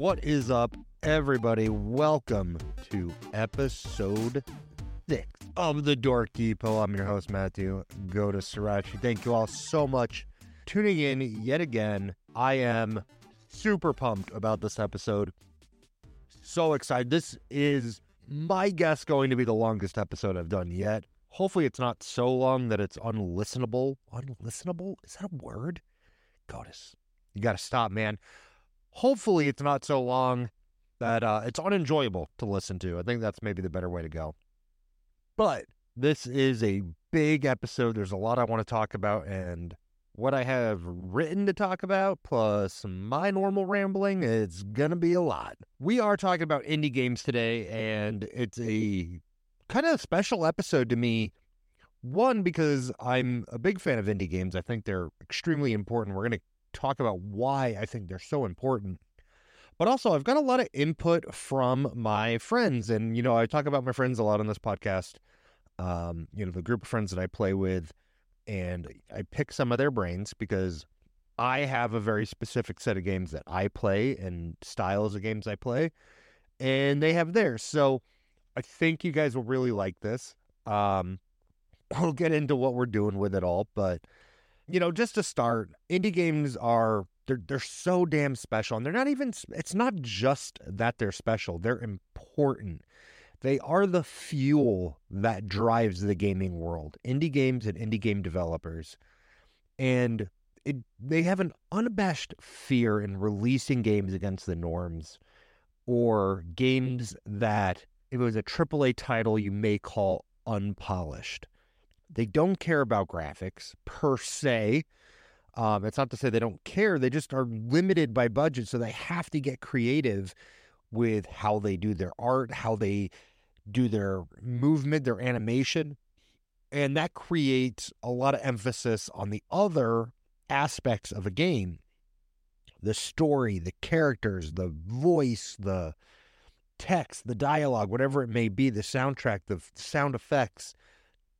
What is up, everybody? Welcome to episode six of the Dork Depot. I'm your host, Matthew. Go to Sriracha. Thank you all so much tuning in yet again. I am super pumped about this episode. So excited. This is my guess going to be the longest episode I've done yet. Hopefully, it's not so long that it's unlistenable. Unlistenable? Is that a word? Goddess, you got to stop, man. Hopefully, it's not so long that uh, it's unenjoyable to listen to. I think that's maybe the better way to go. But this is a big episode. There's a lot I want to talk about, and what I have written to talk about, plus my normal rambling, it's going to be a lot. We are talking about indie games today, and it's a kind of special episode to me. One, because I'm a big fan of indie games. I think they're extremely important. We're going to talk about why I think they're so important. But also, I've got a lot of input from my friends. And, you know, I talk about my friends a lot on this podcast. Um, you know, the group of friends that I play with, and I pick some of their brains because I have a very specific set of games that I play and styles of games I play, and they have theirs. So I think you guys will really like this. Um, I'll get into what we're doing with it all, but you know, just to start, indie games are they're they're so damn special, and they're not even. It's not just that they're special; they're important. They are the fuel that drives the gaming world. Indie games and indie game developers, and it, they have an unabashed fear in releasing games against the norms, or games that if it was a AAA title you may call unpolished. They don't care about graphics per se. Um, it's not to say they don't care. They just are limited by budget, so they have to get creative with how they do their art, how they do their movement, their animation. And that creates a lot of emphasis on the other aspects of a game the story, the characters, the voice, the text, the dialogue, whatever it may be, the soundtrack, the sound effects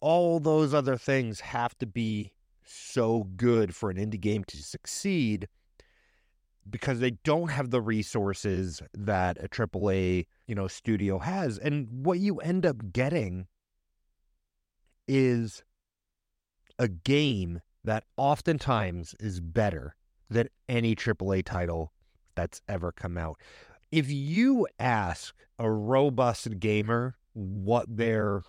all those other things have to be so good for an indie game to succeed because they don't have the resources that a AAA, you know, studio has. And what you end up getting is a game that oftentimes is better than any AAA title that's ever come out. If you ask a robust gamer what mm-hmm. their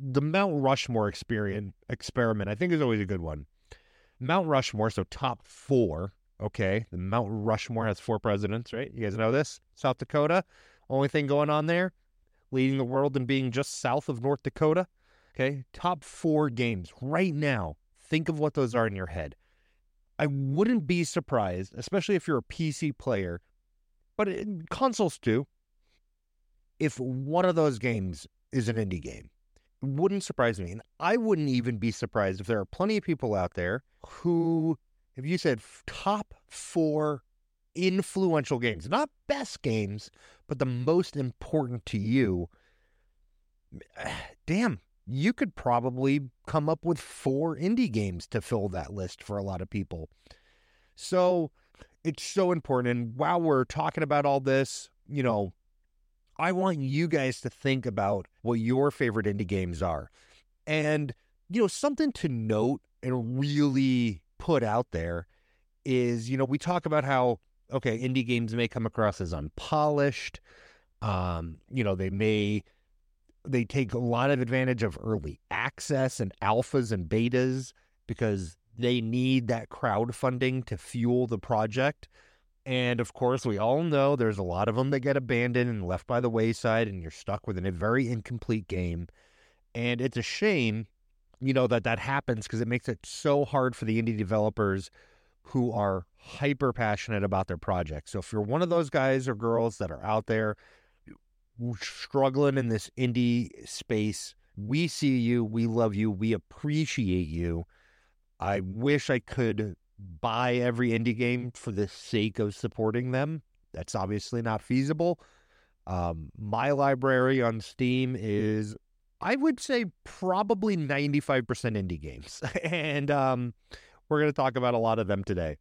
the Mount Rushmore experience experiment, I think is always a good one. Mount Rushmore, so top four. Okay, the Mount Rushmore has four presidents, right? You guys know this. South Dakota, only thing going on there, leading the world and being just south of North Dakota. Okay, top four games right now. Think of what those are in your head. I wouldn't be surprised, especially if you're a PC player, but it, consoles too, if one of those games is an indie game wouldn't surprise me. And I wouldn't even be surprised if there are plenty of people out there who, if you said top four influential games, not best games, but the most important to you, damn, you could probably come up with four indie games to fill that list for a lot of people. So it's so important. And while we're talking about all this, you know, I want you guys to think about what your favorite indie games are. And, you know, something to note and really put out there is, you know, we talk about how, okay, indie games may come across as unpolished. Um, you know, they may they take a lot of advantage of early access and alphas and betas because they need that crowdfunding to fuel the project. And of course, we all know there's a lot of them that get abandoned and left by the wayside, and you're stuck with a very incomplete game. And it's a shame, you know, that that happens because it makes it so hard for the indie developers who are hyper passionate about their project. So if you're one of those guys or girls that are out there struggling in this indie space, we see you, we love you, we appreciate you. I wish I could buy every indie game for the sake of supporting them. That's obviously not feasible. Um, my library on Steam is, I would say, probably 95% indie games. and um, we're going to talk about a lot of them today.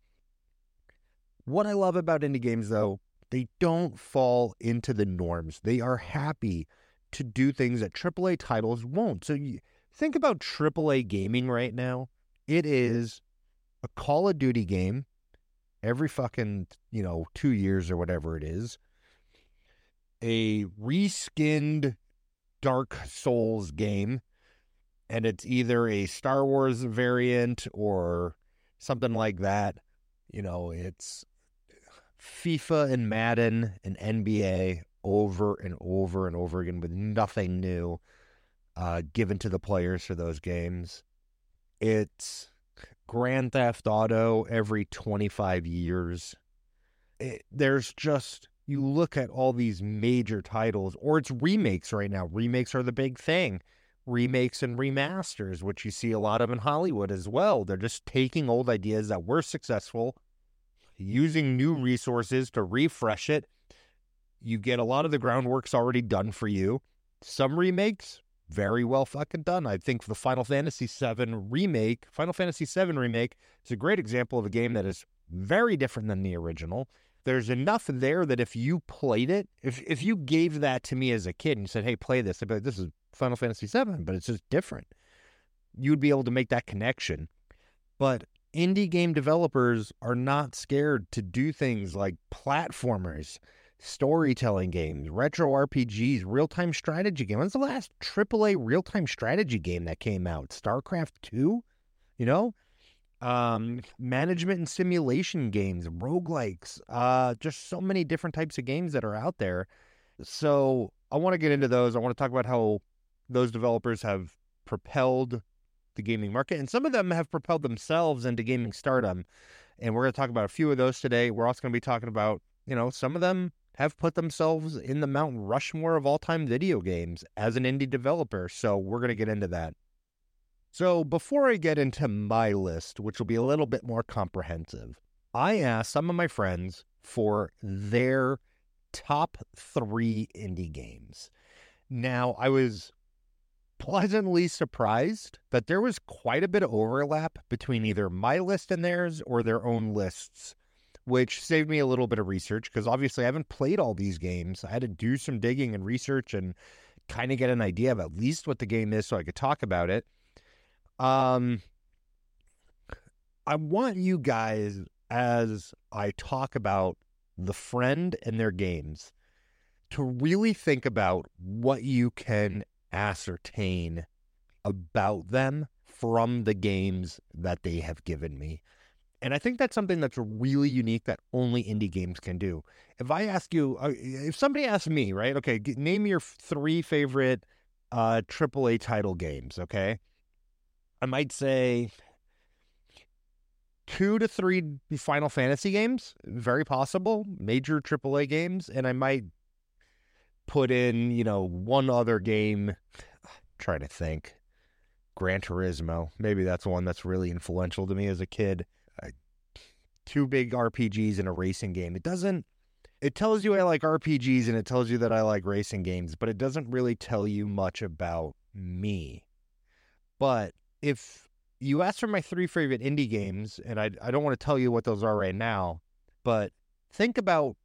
What I love about indie games, though, They don't fall into the norms. They are happy to do things that AAA titles won't. So you think about AAA gaming right now. It is a Call of Duty game every fucking, you know, two years or whatever it is. A reskinned Dark Souls game. And it's either a Star Wars variant or something like that. You know, it's FIFA and Madden and NBA over and over and over again with nothing new uh, given to the players for those games. It's Grand Theft Auto every 25 years. It, there's just, you look at all these major titles, or it's remakes right now. Remakes are the big thing. Remakes and remasters, which you see a lot of in Hollywood as well. They're just taking old ideas that were successful, using new resources to refresh it. You get a lot of the groundwork's already done for you. Some remakes, very well fucking done. I think the Final Fantasy VII remake, Final Fantasy VII remake, is a great example of a game that is very different than the original. There's enough there that if you played it, if if you gave that to me as a kid and said, "Hey, play this," I'd be like, "This is Final Fantasy VII," but it's just different. You would be able to make that connection. But indie game developers are not scared to do things like platformers storytelling games, retro RPGs, real time strategy game. When's the last AAA real time strategy game that came out? StarCraft 2? You know? Um, management and simulation games, roguelikes, uh, just so many different types of games that are out there. So I want to get into those. I want to talk about how those developers have propelled the gaming market, and some of them have propelled themselves into gaming stardom. And we're going to talk about a few of those today. We're also going to be talking about, you know, some of them have put themselves in the Mount Rushmore of all time video games as an indie developer. So we're going to get into that. So before I get into my list, which will be a little bit more comprehensive, I asked some of my friends for their top three indie games. Now, I was pleasantly surprised that there was quite a bit of overlap between either my list and theirs or their own lists which saved me a little bit of research because obviously I haven't played all these games. I had to do some digging and research and kind of get an idea of at least what the game is so I could talk about it. Um, I want you guys, as I talk about the friend and their games, to really think about what you can ascertain about them from the games that they have given me. And I think that's something that's really unique that only indie games can do. If I ask you, uh, if somebody asks me, right, okay, name your three favorite uh, AAA title games, okay? I might say two to three Final Fantasy games, very possible, major AAA games, and I might put in, you know, one other game. Trying to think. Gran Turismo. Maybe that's one that's really influential to me as a kid two big RPGs in a racing game. It doesn't it tells you I like RPGs and it tells you that I like racing games, but it doesn't really tell you much about me. But if you ask for my three favorite indie games, and I, I don't want to tell you what those are right now, but think about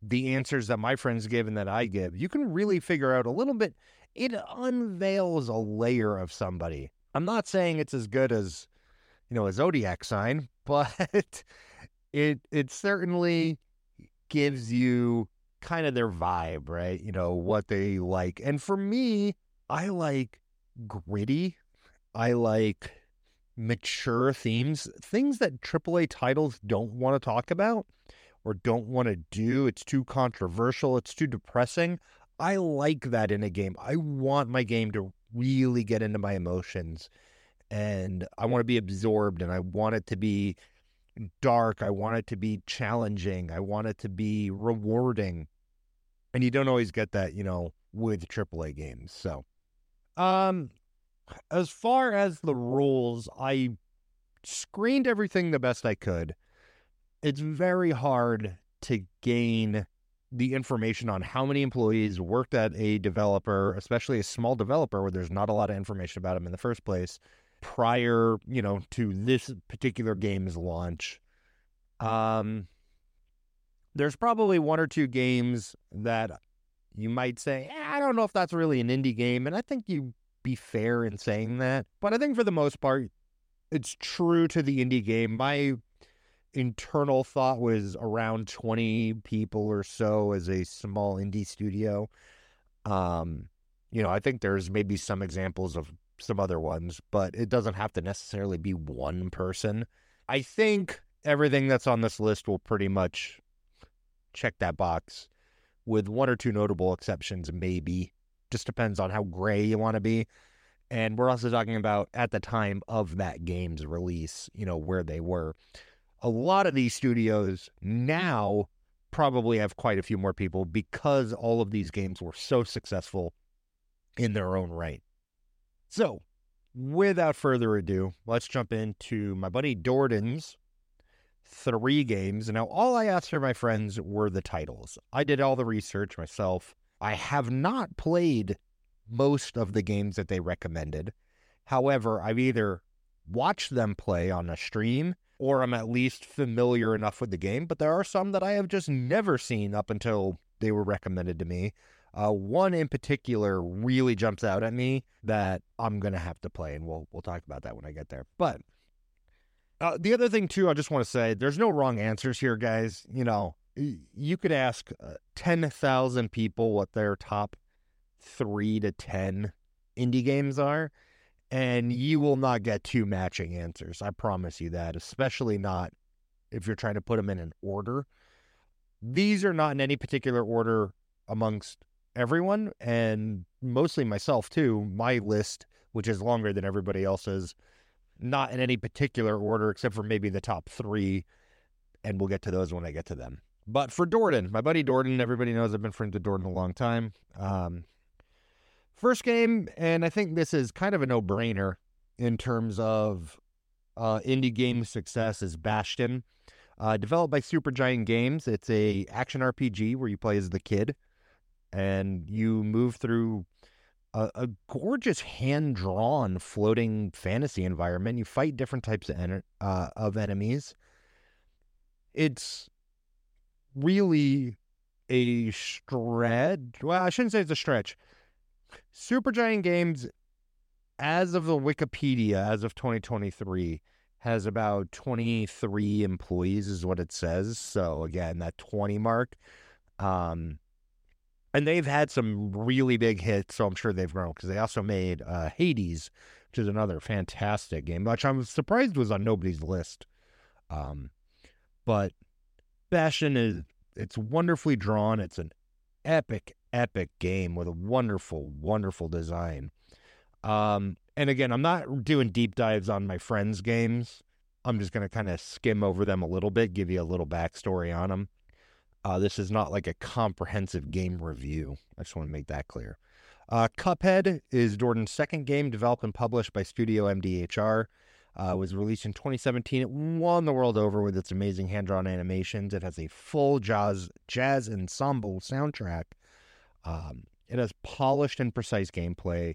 the answers that my friends give and that I give. You can really figure out a little bit. It unveils a layer of somebody. I'm not saying it's as good as, you know, a zodiac sign, but it it certainly gives you kind of their vibe, right? You know, mm. what they like. And for me, I like gritty. I like mature themes, things that AAA titles don't want to talk about or don't want to do. It's too controversial, it's too depressing. I like that in a game. I want my game to really get into my emotions and I want to be absorbed and I want it to be dark. I want it to be challenging. I want it to be rewarding. And you don't always get that, you know, with AAA games. So, um, as far as the rules, I screened everything the best I could. It's very hard to gain the information on how many employees worked at a developer, especially a small developer where there's not a lot of information about them in the first place prior, you know, to this particular game's launch. Um, there's probably one or two games that you might say, eh, I don't know if that's really an indie game. And I think you'd be fair in saying that. But I think for the most part, it's true to the indie game. My internal thought was around 20 people or so as a small indie studio. Um, you know, I think there's maybe some examples of some other ones, but it doesn't have to necessarily be one person. I think everything that's on this list will pretty much check that box with one or two notable exceptions, maybe. Just depends on how gray you want to be. And we're also talking about at the time of that game's release, you know, where they were. A lot of these studios now probably have quite a few more people because all of these games were so successful in their own right. So, without further ado, let's jump into my buddy Dordan's three games. Now, all I asked for my friends were the titles. I did all the research myself. I have not played most of the games that they recommended. However, I've either watched them play on a stream or I'm at least familiar enough with the game, but there are some that I have just never seen up until they were recommended to me. Uh, one in particular really jumps out at me that I'm gonna have to play, and we'll we'll talk about that when I get there. But uh, the other thing too, I just want to say, there's no wrong answers here, guys. You know, you could ask uh, ten thousand people what their top three to ten indie games are, and you will not get two matching answers. I promise you that, especially not if you're trying to put them in an order. These are not in any particular order amongst everyone, and mostly myself too. My list, which is longer than everybody else's, not in any particular order except for maybe the top three, and we'll get to those when I get to them. But for Dordan, my buddy Dordan, everybody knows I've been friends with Dordan a long time. Um, first game, and I think this is kind of a no-brainer in terms of uh, indie game success, is Bastion. Uh, developed by Supergiant Games, it's a action RPG where you play as the kid and you move through a, a gorgeous hand drawn floating fantasy environment. You fight different types of, en- uh, of enemies. It's really a stretch. Well, I shouldn't say it's a stretch. Supergiant Games, as of the Wikipedia, as of 2023, has about 23 employees, is what it says. So again, that 20 mark. Um, and they've had some really big hits, so I'm sure they've grown because they also made uh, Hades, which is another fantastic game, which I'm surprised was on nobody's list. Um, but Bastion is it's wonderfully drawn. It's an epic, epic game with a wonderful, wonderful design. Um, and again, I'm not doing deep dives on my friends' games. I'm just going to kind of skim over them a little bit, give you a little backstory on them. Uh, this is not like a comprehensive game review. I just want to make that clear. Uh, Cuphead is Dordan's second game developed and published by Studio MDHR. Uh, was released in 2017. It won the world over with its amazing hand-drawn animations. It has a full jazz jazz ensemble soundtrack. Um, it has polished and precise gameplay.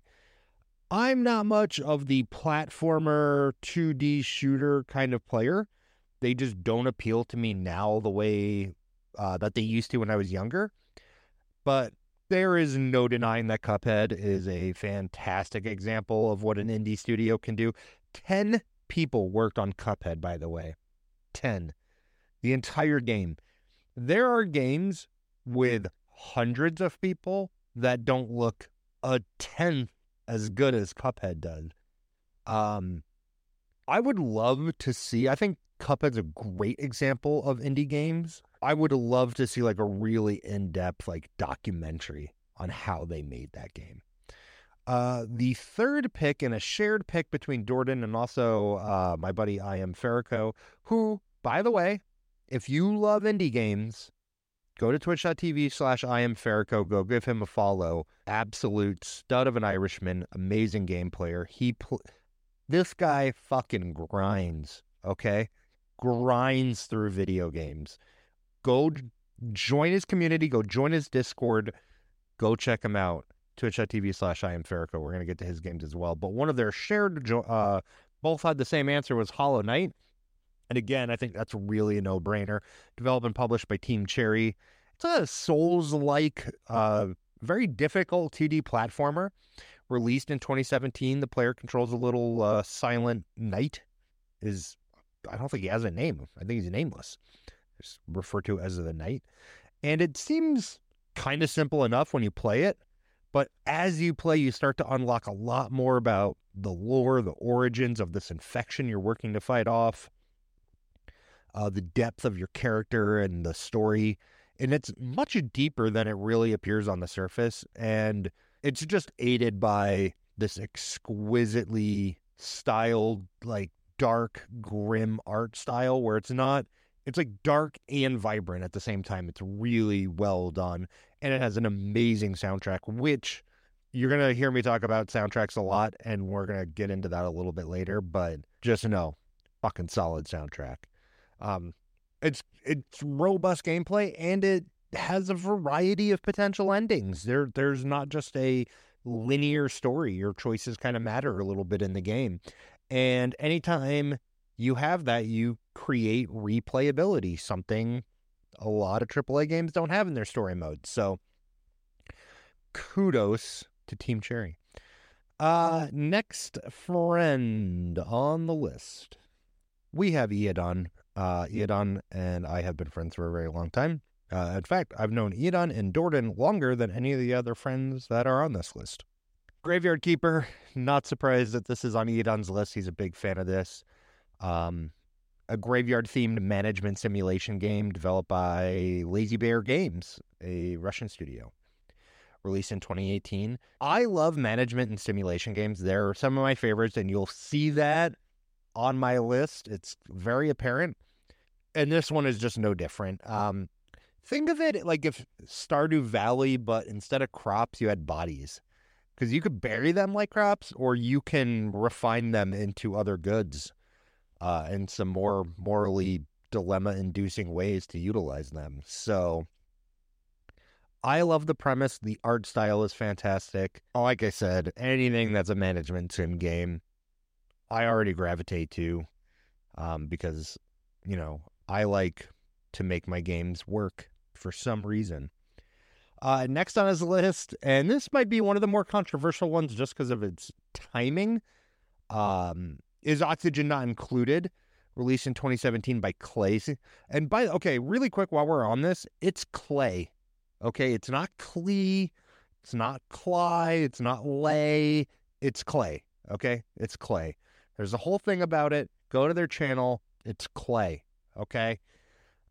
I'm not much of the platformer 2D shooter kind of player. They just don't appeal to me now the way uh, that they used to when I was younger. But there is no denying that Cuphead is a fantastic example of what an indie studio can do. 10 people worked on Cuphead, by the way. 10. The entire game. There are games with hundreds of people that don't look a tenth as good as Cuphead does. Um, I would love to see. I think Cuphead's a great example of indie games. I would love to see like a really in-depth like documentary on how they made that game. Uh, the third pick and a shared pick between Dordan and also uh, my buddy I am Ferrico, who, by the way, if you love indie games, go to twitch.tv slash I am Ferrico. Go give him a follow. Absolute stud of an Irishman, amazing game player. He pl- this guy fucking grinds, okay? Grinds through video games go join his community, go join his Discord, go check him out. Twitch.tv slash I am Ferrico. We're going to get to his games as well. But one of their shared, uh, both had the same answer was Hollow Knight. And again, I think that's really a no brainer. Developed and published by Team Cherry. It's a Souls like, uh, very difficult 2D platformer. Released in 2017, the player controls a little uh, silent knight. Is I don't think he has a name. I think he's nameless. Referred to as the knight. And it seems kind of simple enough when you play it. But as you play, you start to unlock a lot more about the lore, the origins of this infection you're working to fight off, uh, the depth of your character and the story. And it's much deeper than it really appears on the surface. And it's just aided by this exquisitely styled, like dark, grim art style where it's not it's like dark and vibrant at the same time. It's really well done. And it has an amazing soundtrack, which you're going to hear me talk about soundtracks a lot. And we're going to get into that a little bit later. But just know, fucking solid soundtrack. Um, it's it's robust gameplay and it has a variety of potential endings. There there's not just a linear story. Your choices kind of matter a little bit in the game. And anytime you have that, you create replayability, something a lot of AAA games don't have in their story mode. So kudos to Team Cherry. Uh, next friend on the list, we have Iadon. Uh, Iadon and I have been friends for a very long time. Uh, in fact, I've known Iadon and Dordan longer than any of the other friends that are on this list. Graveyard Keeper, not surprised that this is on Iadon's list. He's a big fan of this. Um, a graveyard themed management simulation game developed by Lazy Bear Games, a Russian studio. Released in 2018. I love management and simulation games. They're some of my favorites, and you'll see that on my list. It's very apparent. And this one is just no different. Um, think of it like if Stardew Valley, but instead of crops, you had bodies. Because you could bury them like crops, or you can refine them into other goods uh, and some more morally dilemma inducing ways to utilize them. So I love the premise. The art style is fantastic. Like I said, anything that's a management sim game, I already gravitate to um, because, you know, I like to make my games work for some reason. Uh, next on his list, and this might be one of the more controversial ones just because of its timing. Um, is Oxygen Not Included, released in 2017 by Klei. And by, okay, really quick while we're on this, it's Clay. Okay, it's not Klee, it's not Cly, it's not Lay, it's Clay. Okay, it's Klei. There's a whole thing about it. Go to their channel, it's Clay. Okay.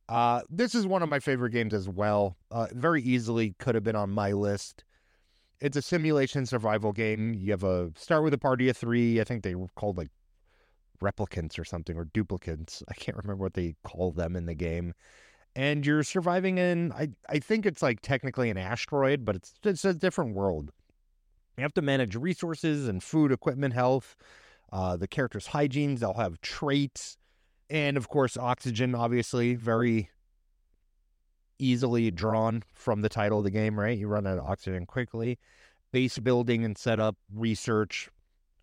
Uh, this is one of my favorite games as well. Uh, very easily could have been on my list it's a simulation survival game. You have a start with a party of three. I think they were called like replicants or something or duplicates. I can't remember what they call them in the game. And you're surviving in I I think it's like technically an asteroid, but it's it's a different world. You have to manage resources and food, equipment, health, uh, the character's hygiene. They'll have traits, and of course, oxygen. Obviously, very easily drawn from the title of the game. Right, you run out of oxygen quickly. Base building and setup, research,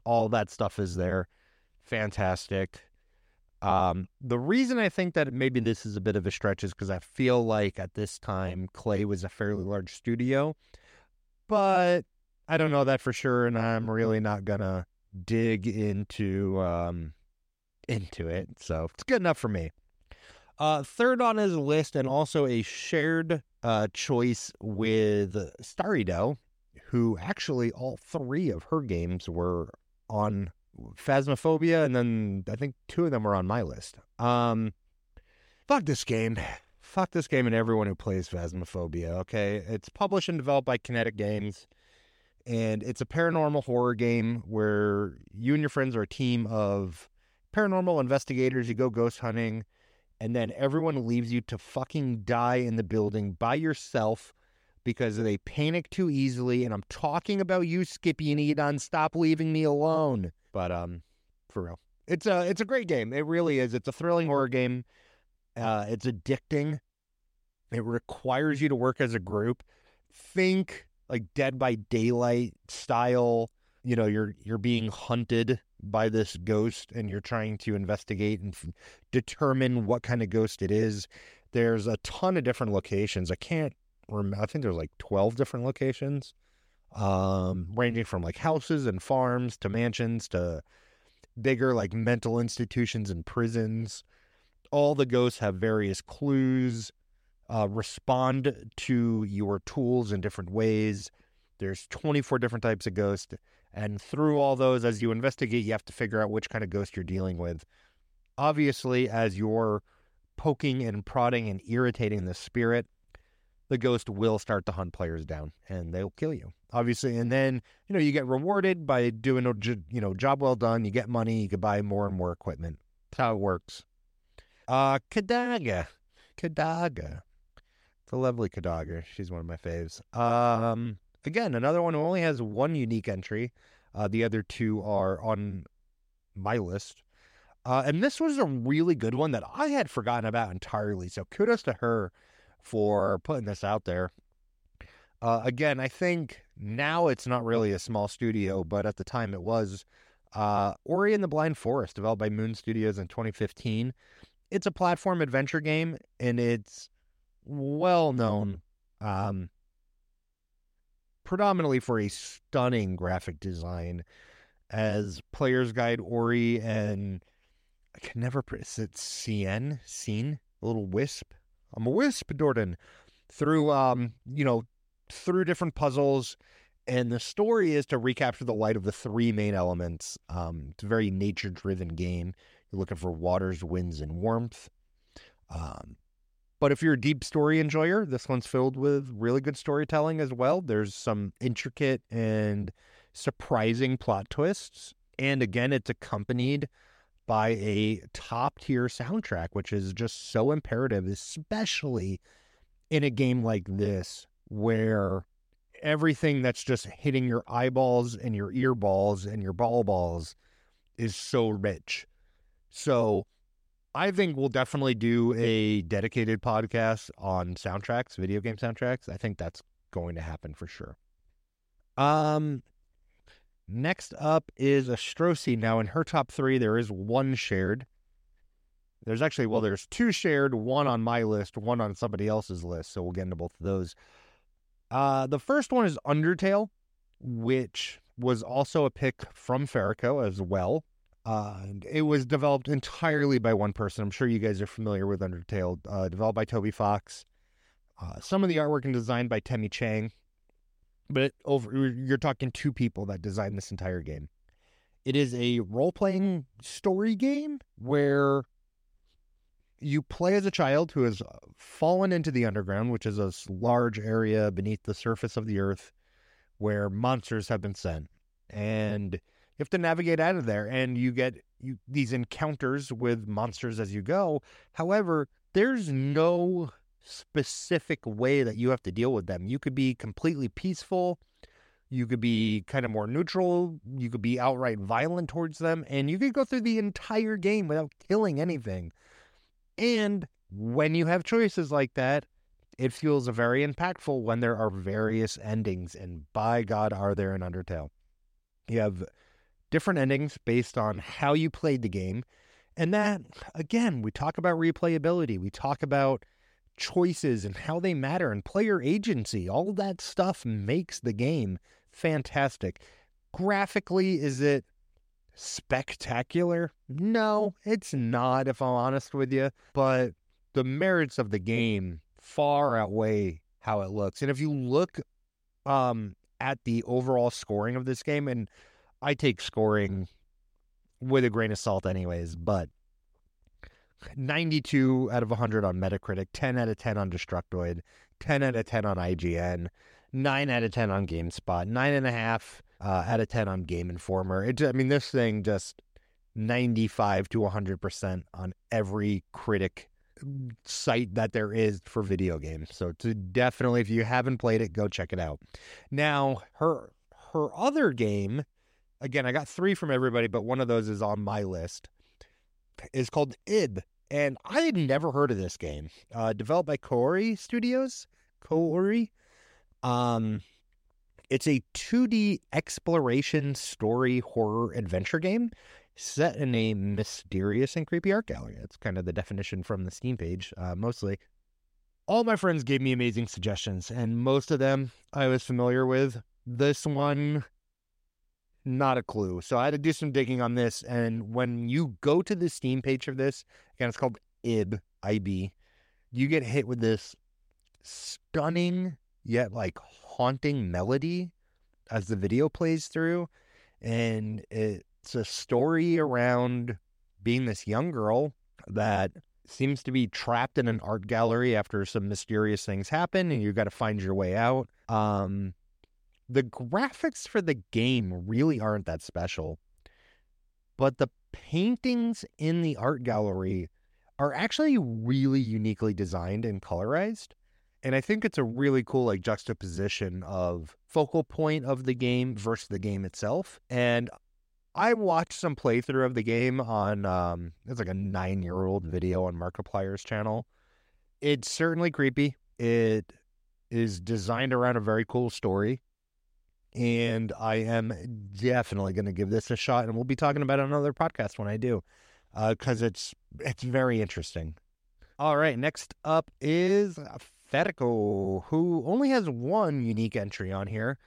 all that stuff is there fantastic. Um, the reason I think that maybe this is a bit of a stretch is because I feel like at this time Clay was a fairly large studio, but I don't know that for sure, and I'm really not gonna dig into um, into it. So it's good enough for me. Uh, third on his list, and also a shared uh, choice with Starry Doe, who actually all three of her games were on Phasmophobia, and then I think two of them were on my list. Um, fuck this game. Fuck this game and everyone who plays Phasmophobia, okay? It's published and developed by Kinetic Games, and it's a paranormal horror game where you and your friends are a team of paranormal investigators. You go ghost hunting, and then everyone leaves you to fucking die in the building by yourself because they panic too easily. And I'm talking about you, Skippy and Iadon. Stop leaving me alone. But um, for real, it's a it's a great game. It really is. It's a thrilling horror game. Uh, it's addicting. It requires you to work as a group. Think like Dead by Daylight style. You know, you're you're being hunted by this ghost and you're trying to investigate and f- determine what kind of ghost it is. There's a ton of different locations. I can't I think there's like 12 different locations, um, ranging from like houses and farms to mansions to bigger like mental institutions and prisons. All the ghosts have various clues, uh, respond to your tools in different ways. There's 24 different types of ghosts. And through all those, as you investigate, you have to figure out which kind of ghost you're dealing with. Obviously, as you're poking and prodding and irritating the spirit, the ghost will start to hunt players down and they'll kill you. Obviously, and then you know you get rewarded by doing a you know job well done. You get money. You can buy more and more equipment. That's how it works. Uh, Kadaga, Kadaga, it's a lovely Kadaga. She's one of my faves. Um, again, another one who only has one unique entry. Uh, the other two are on my list. Uh, and this was a really good one that I had forgotten about entirely. So kudos to her for putting this out there. Uh, again, I think now it's not really a small studio, but at the time it was. Uh, Ori and the Blind Forest, developed by Moon Studios in 2015. It's a platform adventure game, and it's well known um, predominantly for a stunning graphic design. As Player's Guide Ori and I can never is it CN scene a little wisp. Wisp, Dordan. Through um, you know, through different puzzles, and the story is to recapture the light of the three main elements. Um, it's a very nature-driven game. You're looking for waters, winds, and warmth. Um, but if you're a deep story enjoyer, this one's filled with really good storytelling as well. There's some intricate and surprising plot twists. And again, it's accompanied by a top tier soundtrack, which is just so imperative, especially in a game like this, where everything that's just hitting your eyeballs and your earballs and your ball balls is so rich. So I think we'll definitely do a dedicated podcast on soundtracks, video game soundtracks. I think that's going to happen for sure. Um, next up is Astrosy. Now, in her top three, there is one shared. There's actually, well, there's two shared, one on my list, one on somebody else's list. So we'll get into both of those. Uh, the first one is Undertale, which was also a pick from Ferico as well. Uh, it was developed entirely by one person. I'm sure you guys are familiar with Undertale, uh, developed by Toby Fox. Uh, some of the artwork and design by Temmie Chang, but over you're talking two people that designed this entire game. It is a role playing story game where you play as a child who has fallen into the underground, which is a large area beneath the surface of the earth where monsters have been sent. And you have to navigate out of there and you get you, these encounters with monsters as you go. However, there's no specific way that you have to deal with them. You could be completely peaceful, you could be kind of more neutral, you could be outright violent towards them, and you could go through the entire game without killing anything. And when you have choices like that, it feels very impactful when there are various endings, and by God, are there in Undertale. You have different endings based on how you played the game. And that, again, we talk about replayability, we talk about choices and how they matter and player agency. All that stuff makes the game fantastic. Graphically, is it spectacular? No, it's not, if I'm honest with you. But the merits of the game far outweigh how it looks. And if you look um, at the overall scoring of this game, and I take scoring with a grain of salt, anyways, but 92 out of 100 on Metacritic, 10 out of 10 on Destructoid, 10 out of 10 on IGN, 9 out of 10 on GameSpot, 9.5 uh, out of 10 on Game Informer. It, I mean, this thing just 95 to 100% on every critic site that there is for video games. So to definitely, if you haven't played it, go check it out. Now, her her other game again, I got three from everybody, but one of those is on my list. Is called Ib, and I had never heard of this game. Uh, developed by Koei Studios, Koei. Um, It's a 2D exploration story horror adventure game set in a mysterious and creepy art gallery. That's kind of the definition from the Steam page, uh, mostly. All my friends gave me amazing suggestions, and most of them I was familiar with. This one, not a clue. So I had to do some digging on this. And when you go to the Steam page of this, again, it's called IB, IB, you get hit with this stunning yet like haunting melody as the video plays through. And it's a story around being this young girl that seems to be trapped in an art gallery after some mysterious things happen and you got to find your way out. Um, the graphics for the game really aren't that special, but the paintings in the art gallery are actually really uniquely designed and colorized. And I think it's a really cool like juxtaposition of focal point of the game versus the game itself. And I watched some playthrough of the game on um it's like a nine year old video on Markiplier's channel. It's certainly creepy. It is designed around a very cool story. And I am definitely going to give this a shot, and we'll be talking about another podcast when I do, because uh, it's it's very interesting. All right, next up is Federico, who only has one unique entry on here.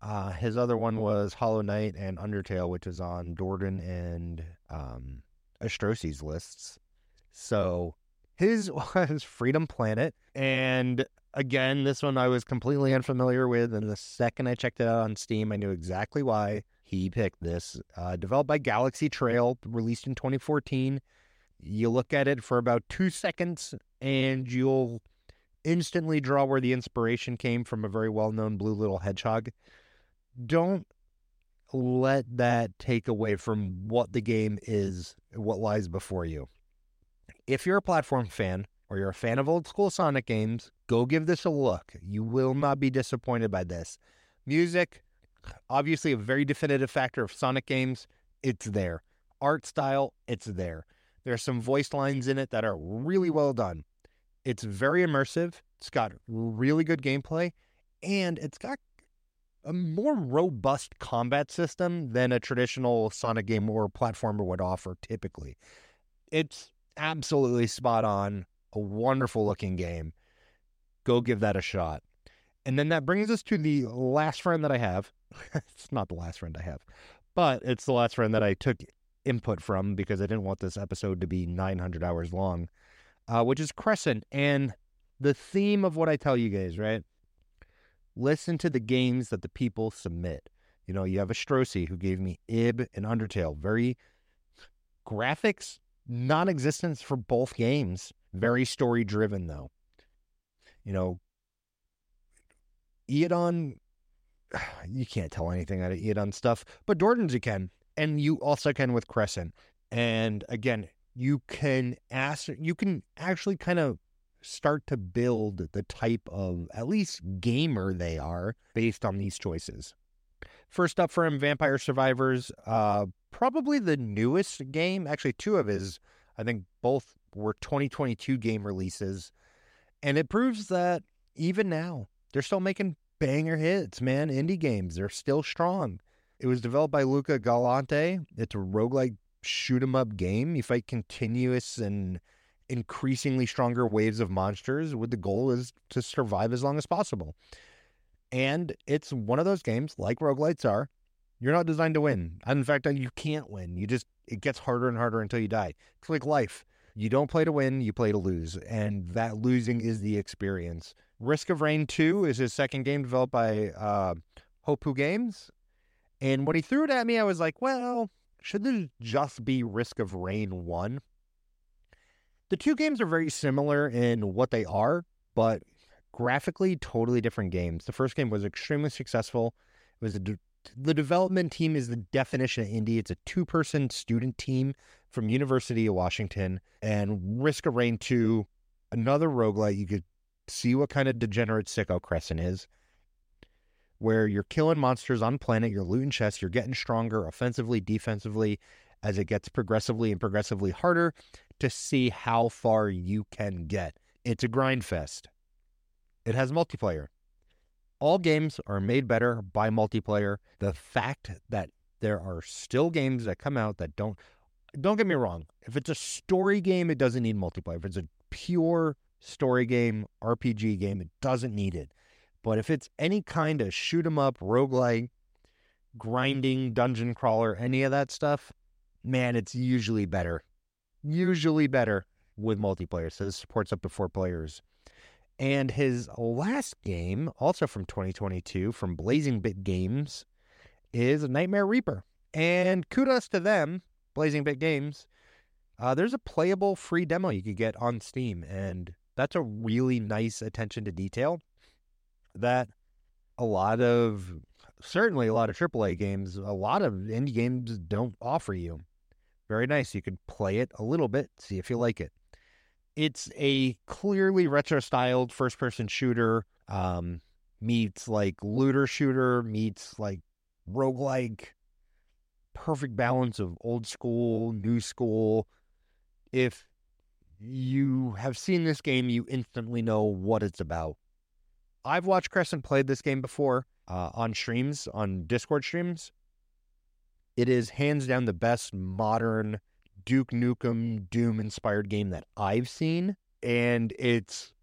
Uh, his other one was Hollow Knight and Undertale, which is on Dordan and um, Astrosi's lists. So his was Freedom Planet, and again, this one I was completely unfamiliar with, and the second I checked it out on Steam, I knew exactly why he picked this. Uh, developed by Galaxy Trail, released in 2014. You look at it for about two seconds, and you'll instantly draw where the inspiration came from a very well known Blue Little Hedgehog. Don't let that take away from what the game is, what lies before you. If you're a platform fan, or you're a fan of old school Sonic games, go give this a look. You will not be disappointed by this. Music, obviously a very definitive factor of Sonic games, it's there. Art style, it's there. There are some voice lines in it that are really well done. It's very immersive. It's got really good gameplay, and it's got a more robust combat system than a traditional Sonic game or platformer would offer typically. It's absolutely spot on a wonderful looking game. Go give that a shot. And then that brings us to the last friend that I have. it's not the last friend I have, but it's the last friend that I took input from because I didn't want this episode to be 900 hours long, uh, which is Crescent. And the theme of what I tell you guys, right? Listen to the games that the people submit. You know, you have Astrosi who gave me Ib and Undertale. Very graphics, non existence for both games. Very story driven, though. You know, Iadon, you can't tell anything out of Iadon stuff, but Dordan's you can. And you also can with Crescent. And again, you can ask, you can actually kind of start to build the type of at least gamer they are based on these choices. First up for him, Vampire Survivors, uh, probably the newest game. Actually, two of his, I think both were 2022 game releases. And it proves that even now, they're still making banger hits, man. Indie games, they're still strong. It was developed by Luca Galante. It's a roguelike shoot 'em up game. You fight continuous and increasingly stronger waves of monsters with the goal is to survive as long as possible. And it's one of those games, like roguelites are, you're not designed to win. In fact, you can't win. You just it gets harder and harder until you die. It's like life. You don't play to win, you play to lose. And that losing is the experience. Risk of Rain 2 is his second game developed by uh, Hopoo Games. And when he threw it at me, I was like, well, should this just be Risk of Rain 1? The two games are very similar in what they are, but graphically, totally different games. The first game was extremely successful. It was de- the development team is the definition of indie. It's a two-person student team from University of Washington, and Risk of Rain 2, another roguelite. You could see what kind of degenerate sicko Crescent is, where you're killing monsters on planet, you're looting chests, you're getting stronger offensively, defensively, as it gets progressively and progressively harder to see how far you can get. It's a grind fest. It has multiplayer. All games are made better by multiplayer. The fact that there are still games that come out that don't don't get me wrong. If it's a story game, it doesn't need multiplayer. If it's a pure story game, RPG game, it doesn't need it. But if it's any kind of shoot 'em up, roguelike, grinding, dungeon crawler, any of that stuff, man, it's usually better. Usually better with multiplayer. So this supports up to four players. And his last game, also from 2022, from Blazing Bit Games, is Nightmare Reaper. And kudos to them, Blazing Bit Games. Uh, there's a playable free demo you could get on Steam, and that's a really nice attention to detail that a lot of, certainly a lot of AAA games, a lot of indie games don't offer you. Very nice. You could play it a little bit, see if you like it it's a clearly retro styled first person shooter um, meets like looter shooter meets like roguelike perfect balance of old school new school. If you have seen this game you instantly know what it's about. I've watched crescent play this game before uh, on streams on discord streams. It is hands down the best modern Duke Nukem Doom inspired game that I've seen. And it's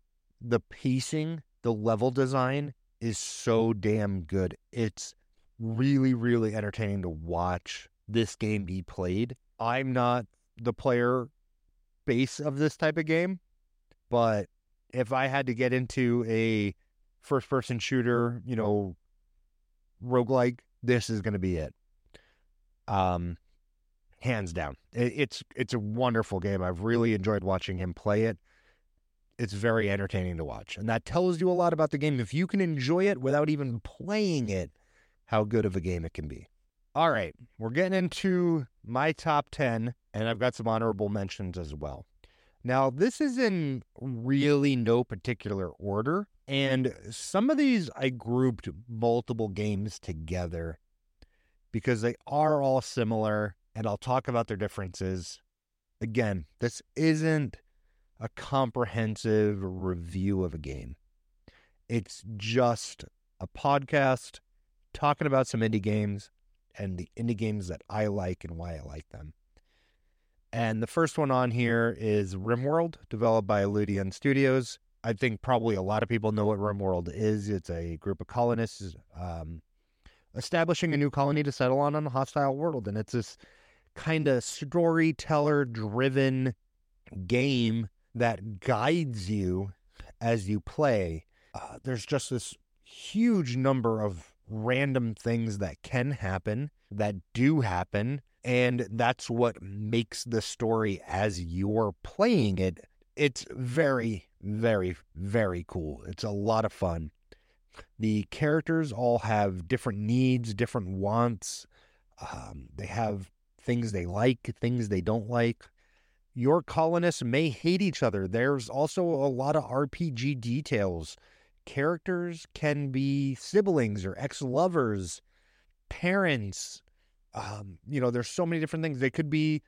the pacing, the level design is so damn good. It's really, really entertaining to watch this game be played. I'm not the player base of this type of game, but if I had to get into a first person shooter, you know, roguelike, this is going to be it. Um, hands down. It's it's a wonderful game. I've really enjoyed watching him play it. It's very entertaining to watch, and that tells you a lot about the game. If you can enjoy it without even playing it, how good of a game it can be. All right, we're getting into my top ten, and I've got some honorable mentions as well. Now, this is in really no particular order, and some of these I grouped multiple games together because they are all similar and I'll talk about their differences. Again, this isn't a comprehensive review of a game. It's just a podcast talking about some indie games and the indie games that I like and why I like them. And the first one on here is RimWorld, developed by Ludeon Studios. I think probably a lot of people know what RimWorld is. It's a group of colonists um, establishing a new colony to settle on on a hostile world, and it's this kind of storyteller driven game that guides you as you play. Uh, there's just this huge number of random things that can happen, that do happen. And that's what makes the story as you're playing it. It's very, very, very cool. It's a lot of fun. The characters all have different needs, different wants. Um, they have things they like, things they don't like. Your colonists may hate each other. There's also a lot of RPG details. Characters can be siblings or ex lovers, parents. Um, you know, there's so many different things. They could be,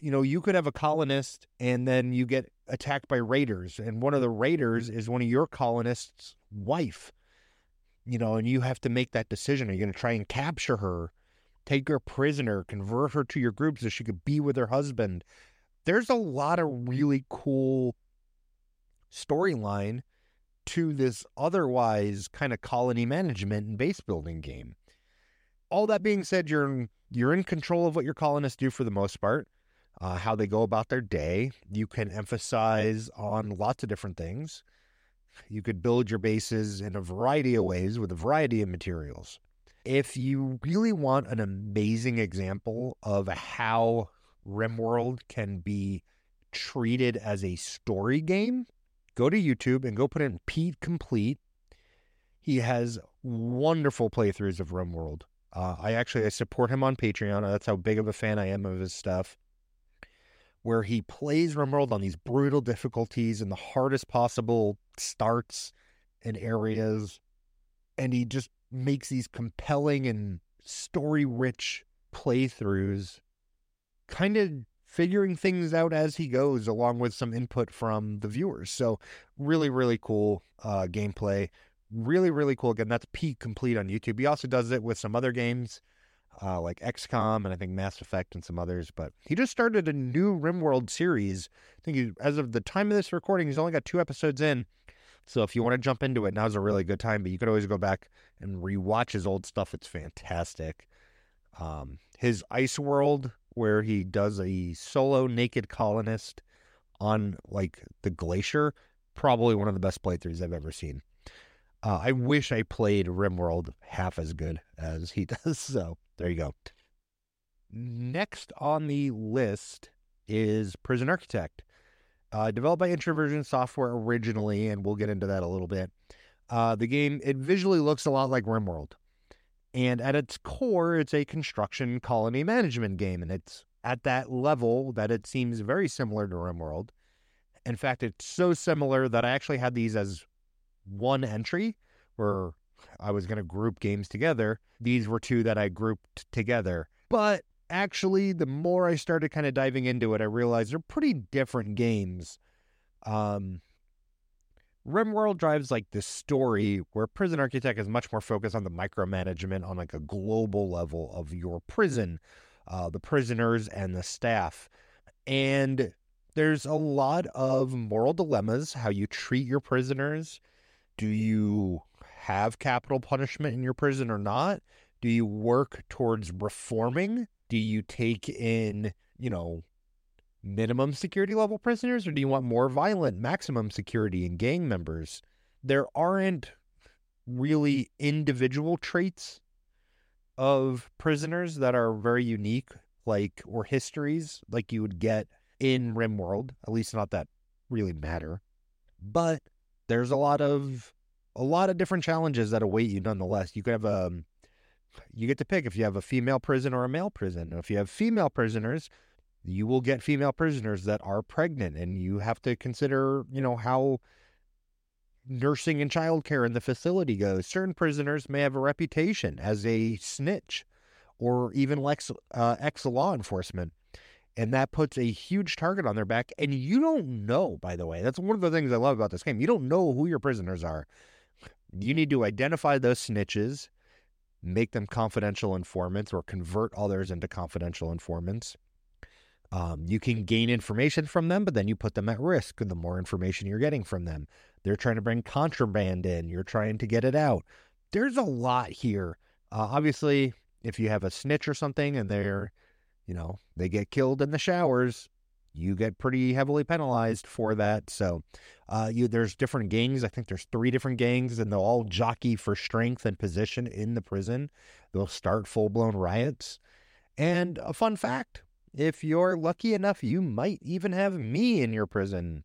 you know, you could have a colonist and then you get attacked by raiders, and one of the raiders is one of your colonists' wife. You know, and you have to make that decision. Are you going to try and capture her? Take her prisoner, convert her to your group so she could be with her husband. There's a lot of really cool storyline to this otherwise kind of colony management and base building game. All that being said, you're in, you're in control of what your colonists do for the most part, uh, how they go about their day. You can emphasize on lots of different things. You could build your bases in a variety of ways with a variety of materials if you really want an amazing example of how RimWorld can be treated as a story game, go to YouTube and go put in Pete Complete. He has wonderful playthroughs of RimWorld. Uh, I actually I support him on Patreon. That's how big of a fan I am of his stuff. Where he plays RimWorld on these brutal difficulties and the hardest possible starts and areas, and he just makes these compelling and story rich playthroughs, kind of figuring things out as he goes, along with some input from the viewers. So, really, really cool uh, gameplay, really, really cool. Again, that's Pete Complete on YouTube. He also does it with some other games uh, like XCOM and I think Mass Effect and some others. But he just started a new RimWorld series. I think he, as of the time of this recording, he's only got two episodes in. So if you want to jump into it, now's a really good time. But you could always go back and rewatch his old stuff. It's fantastic. Um, his Ice World, where he does a solo naked colonist on like the glacier, probably one of the best playthroughs I've ever seen. Uh, I wish I played RimWorld half as good as he does. So there you go. Next on the list is Prison Architect, uh, developed by Introversion Software originally, and we'll get into that a little bit. Uh, the game it visually looks a lot like RimWorld, and at its core, it's a construction colony management game, and it's at that level that it seems very similar to RimWorld. In fact, it's so similar that I actually had these as one entry where I was going to group games together. These were two that I grouped together. But actually, the more I started kind of diving into it, I realized they're pretty different games. Um, RimWorld drives like the story, where Prison Architect is much more focused on the micromanagement on like a global level of your prison, uh, the prisoners and the staff. And there's a lot of moral dilemmas, how you treat your prisoners. Do you have capital punishment in your prison or not? Do you work towards reforming? Do you take in, you know, minimum security level prisoners or do you want more violent maximum security and gang members? There aren't really individual traits of prisoners that are very unique, like, or histories like you would get in RimWorld, at least not that really matter. But there's a lot of a lot of different challenges that await you nonetheless. You could have a um, you get to pick if you have a female prison or a male prison. If you have female prisoners, you will get female prisoners that are pregnant and you have to consider, you know, how nursing and childcare in the facility goes. Certain prisoners may have a reputation as a snitch or even ex, uh, ex law enforcement and that puts a huge target on their back. And you don't know, by the way, that's one of the things I love about this game. You don't know who your prisoners are. You need to identify those snitches, make them confidential informants, or convert others into confidential informants. Um, you can gain information from them, but then you put them at risk. The more information you're getting from them, they're trying to bring contraband in, you're trying to get it out. There's a lot here. Uh, obviously, if you have a snitch or something and they're you know, they get killed in the showers, you get pretty heavily penalized for that. So, uh, you there's different gangs. I think there's three different gangs, and they'll all jockey for strength and position in the prison. They'll start full blown riots. And a fun fact: if you're lucky enough, you might even have me in your prison.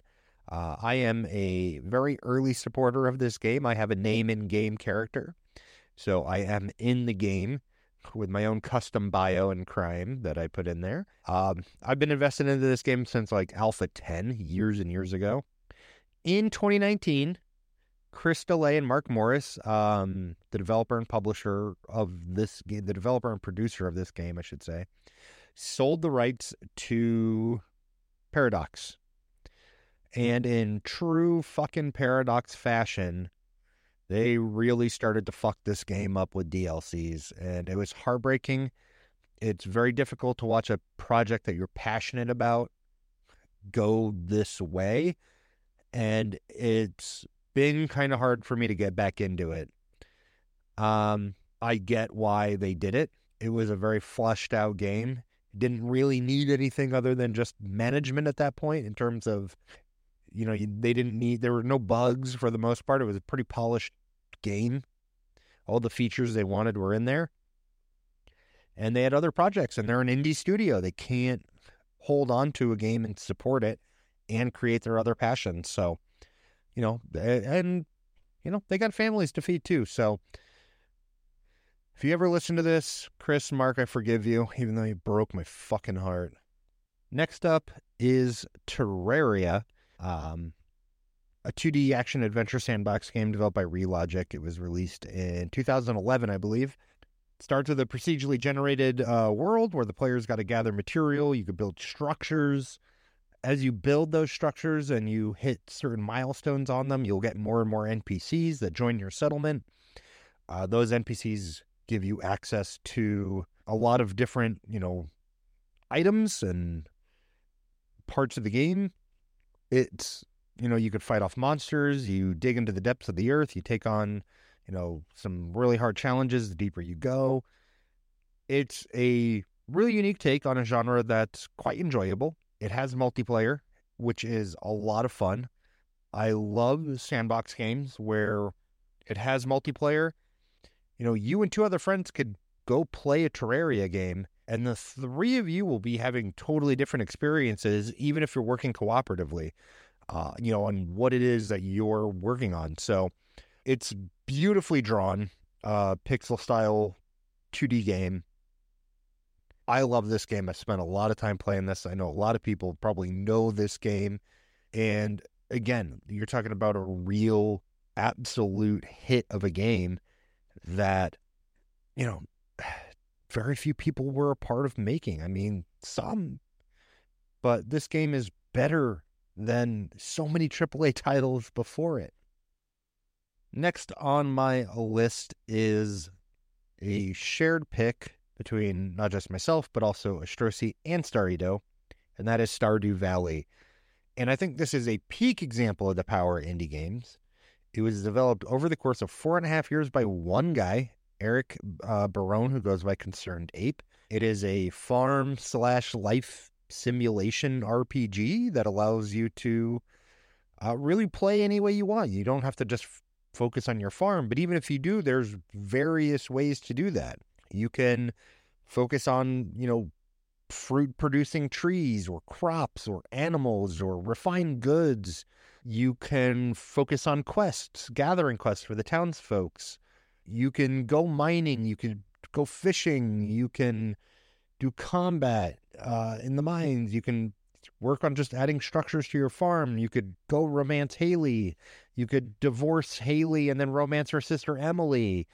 Uh, I am a very early supporter of this game. I have a name in game character, so I am in the game with my own custom bio and crime that I put in there. Um, I've been invested into this game since like Alpha 10 years and years ago. In 2019, Chris DeLay and Mark Morris, um, the developer and publisher of this game, the developer and producer of this game, I should say, sold the rights to Paradox. And in true fucking Paradox fashion, they really started to fuck this game up with DLCs, and it was heartbreaking. It's very difficult to watch a project that you're passionate about go this way, and it's been kind of hard for me to get back into it. Um, I get why they did it. It was a very fleshed out game. Didn't really need anything other than just management at that point in terms of, you know, they didn't need, there were no bugs for the most part. It was a pretty polished game. All the features they wanted were in there. And they had other projects, and they're an indie studio. They can't hold on to a game and support it and create their other passions. So, you know, and, you know, they got families to feed too. So, if you ever listen to this, Chris, Mark, I forgive you, even though you broke my fucking heart. Next up is Terraria. Um, a 2D action adventure sandbox game developed by Relogic. It was released in 2011, I believe. It starts with a procedurally generated uh, world where the players got to gather material. You could build structures as you build those structures and you hit certain milestones on them, you'll get more and more NPCs that join your settlement. Uh, those NPCs give you access to a lot of different, you know, items and parts of the game. It's, you know, you could fight off monsters, you dig into the depths of the earth, you take on, you know, some really hard challenges the deeper you go. It's a really unique take on a genre that's quite enjoyable. It has multiplayer, which is a lot of fun. I love sandbox games where it has multiplayer. You know, you and two other friends could go play a Terraria game, and the three of you will be having totally different experiences, even if you're working cooperatively, uh, you know, on what it is that you're working on. So it's beautifully drawn, uh, pixel style 2D game. I love this game. I spent a lot of time playing this. I know a lot of people probably know this game. And again, you're talking about a real absolute hit of a game that, you know, very few people were a part of making. I mean, some, but this game is better than so many AAA titles before it. Next on my list is a shared pick between not just myself, but also Astrosi and Starito, and that is Stardew Valley. And I think this is a peak example of the power of indie games. It was developed over the course of four and a half years by one guy, Eric uh, Barone, who goes by Concerned Ape. It is a farm slash life simulation RPG that allows you to uh, really play any way you want. You don't have to just f- focus on your farm, but even if you do, there's various ways to do that. You can focus on, you know, fruit producing trees or crops or animals or refined goods. You can focus on quests, gathering quests for the townsfolks. You can go mining. You can go fishing. You can do combat uh, in the mines. You can work on just adding structures to your farm. You could go romance Haley. You could divorce Haley and then romance her sister Emily.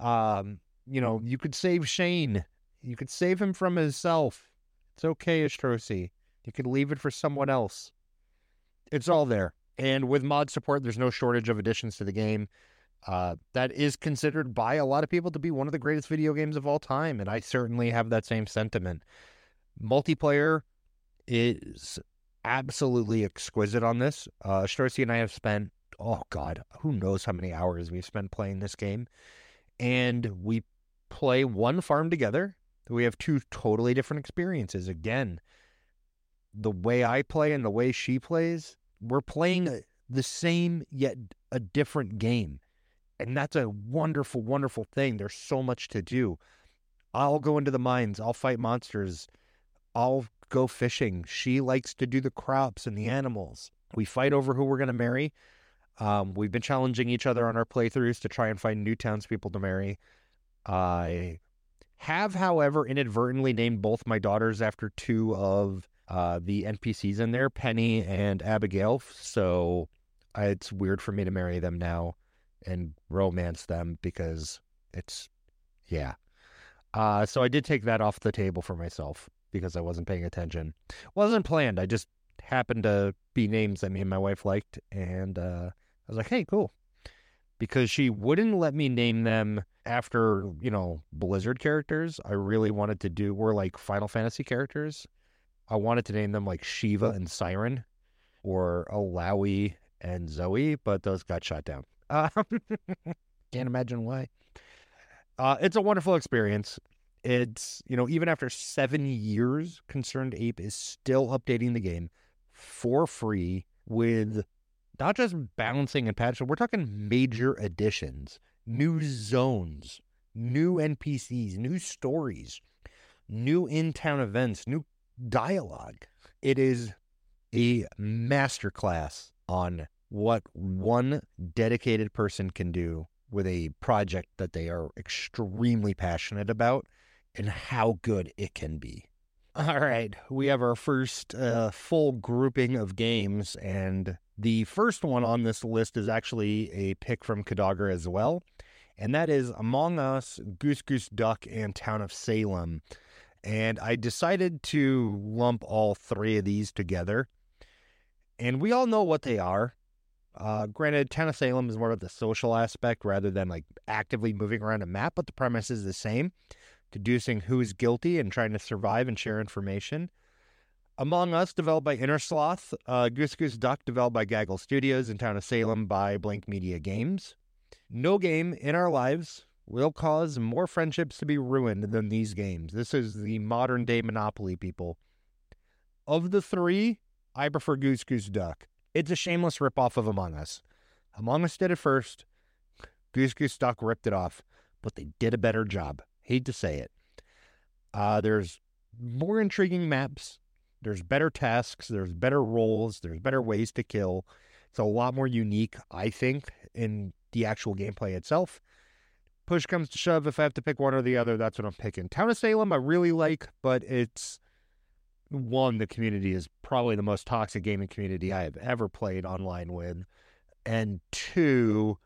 Um, you know, you could save Shane. You could save him from himself. It's okay, Astrosi. You could leave it for someone else. It's all there. And with mod support, there's no shortage of additions to the game. Uh, that is considered by a lot of people to be one of the greatest video games of all time. And I certainly have that same sentiment. Multiplayer is absolutely exquisite on this. Uh, and I have spent, oh God, who knows how many hours we've spent playing this game. And we play one farm together. We have two totally different experiences. Again, the way I play and the way she plays, we're playing the same yet a different game. And that's a wonderful, wonderful thing. There's so much to do. I'll go into the mines, I'll fight monsters, I'll go fishing. She likes to do the crops and the animals. We fight over who we're going to marry. Um, we've been challenging each other on our playthroughs to try and find new townspeople to marry. I have, however, inadvertently named both my daughters after two of uh, the NPCs in there, Penny and Abigail. So it's weird for me to marry them now and romance them because it's, yeah. Uh, so I did take that off the table for myself because I wasn't paying attention. Wasn't planned. I just happened to be names that me and my wife liked, and uh, I was like, "Hey, cool." Because she wouldn't let me name them after you know Blizzard characters. I really wanted to do were like Final Fantasy characters. I wanted to name them like Shiva and Siren, or Alawi and Zoe, but those got shot down. Um, can't imagine why. Uh, it's a wonderful experience. It's, you know, even after seven years, Concerned Ape is still updating the game for free with not just balancing and patching, we're talking major additions, new zones, new NPCs, new stories, new in town events, new dialogue. It is a masterclass on what one dedicated person can do with a project that they are extremely passionate about and how good it can be. All right, we have our first uh, full grouping of games, and the first one on this list is actually a pick from Kadogger as well, and that is Among Us, Goose Goose Duck, and Town of Salem. And I decided to lump all three of these together And we all know what they are. Uh, granted, Town of Salem is more of the social aspect rather than like actively moving around a map, but the premise is the same deducing who is guilty and trying to survive and share information. Among Us, developed by Innersloth, uh, Goose Goose Duck, developed by Gaggle Studios, in Town of Salem by Blank Media Games. No game in our lives will cause more friendships to be ruined than these games. This is the modern day Monopoly, people. Of the three, I prefer Goose Goose Duck. It's a shameless ripoff of Among Us. Among Us did it first. Goose Goose Duck ripped it off, but they did a better job. Hate to say it. Uh, there's more intriguing maps. There's better tasks. There's better roles. There's better ways to kill. It's a lot more unique, I think, in the actual gameplay itself. Push comes to shove. If I have to pick one or the other, that's what I'm picking. Town of Salem, I really like, but it's one, the community is probably the most toxic gaming community I have ever played online with. And two,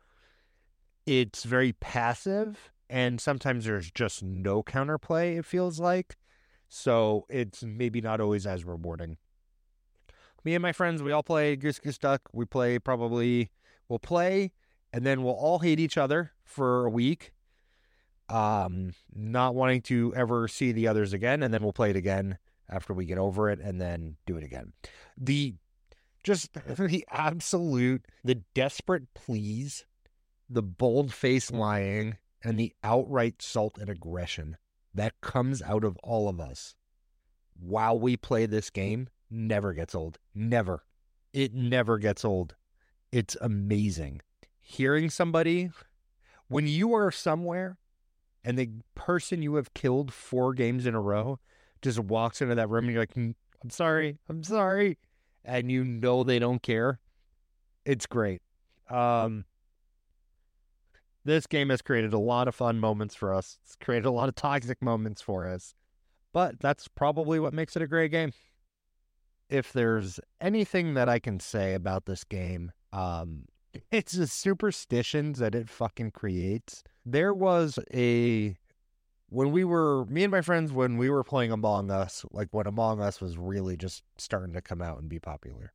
it's very passive and sometimes there's just no counterplay, it feels like. So it's maybe not always as rewarding. Me and my friends, we all play Goose Goose Duck. We play probably, we'll play and then we'll all hate each other for a week, um, not wanting to ever see the others again. And then we'll play it again after we get over it and then do it again. The just the absolute, the desperate pleas, the bold face lying, and the outright salt and aggression that comes out of all of us while we play this game never gets old. Never. It never gets old. It's amazing. Hearing somebody, when you are somewhere and the person you have killed four games in a row just walks into that room and you're like, mm, I'm sorry, I'm sorry. And you know they don't care. It's great. Um, this game has created a lot of fun moments for us. It's created a lot of toxic moments for us. But that's probably what makes it a great game. If there's anything that I can say about this game, um, it's the superstitions that it fucking creates. There was a when we were me and my friends when we were playing Among Us, like when Among Us was really just starting to come out and be popular.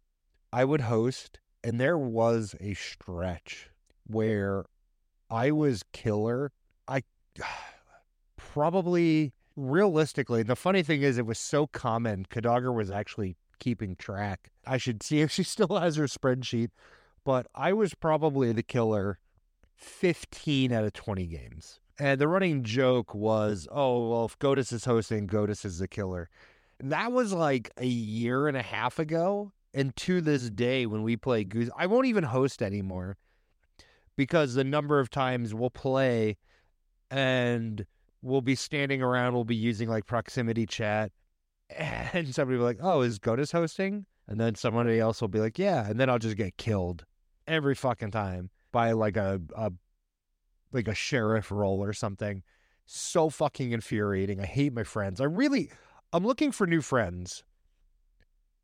I would host and there was a stretch where I was killer. I probably realistically, the funny thing is, it was so common. Kadager was actually keeping track. I should see if she still has her spreadsheet, but I was probably the killer 15 out of 20 games. And the running joke was, oh, well, if Godus is hosting, Godus is the killer. That was like a year and a half ago. And to this day, when we play Goose, I won't even host anymore because the number of times we'll play and we'll be standing around, we'll be using like proximity chat, and somebody will be like, "Oh, is Godus hosting?" And then somebody else will be like, "Yeah," and then I'll just get killed every fucking time by like a, a like a sheriff role or something. So fucking infuriating. I hate my friends. I really, I'm looking for new friends.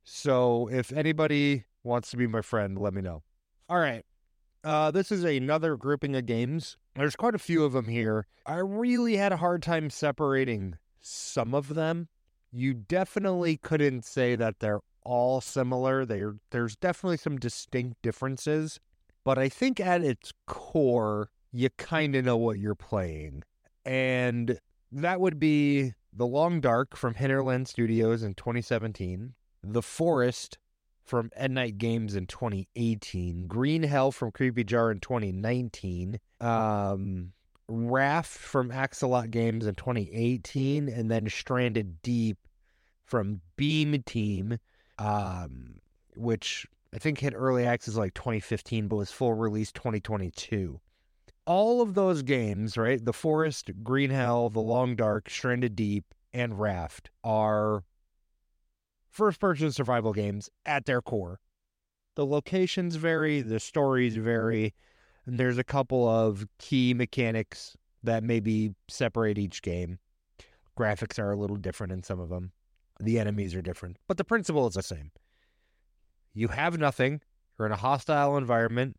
So if anybody wants to be my friend, let me know. All right. Uh, this is another grouping of games. There's quite a few of them here. I really had a hard time separating some of them. You definitely couldn't say that they're all similar. They're, there's definitely some distinct differences, but I think at its core, you kind of know what you're playing. And that would be The Long Dark from Hinterland Studios in 2017, The Forest from Endnight Games in 2018, Green Hell from Creepy Jar in 2019, um, Raft from Axolot Games in 2018, and then Stranded Deep from Beam Team, um, which I think hit early access like 2015, but was full release 2022. All of those games, right? The Forest, Green Hell, The Long Dark, Stranded Deep, and Raft are first person survival games at their core. The locations vary, the stories vary, and there's a couple of key mechanics that maybe separate each game. Graphics are a little different in some of them. The enemies are different, but the principle is the same. You have nothing, you're in a hostile environment,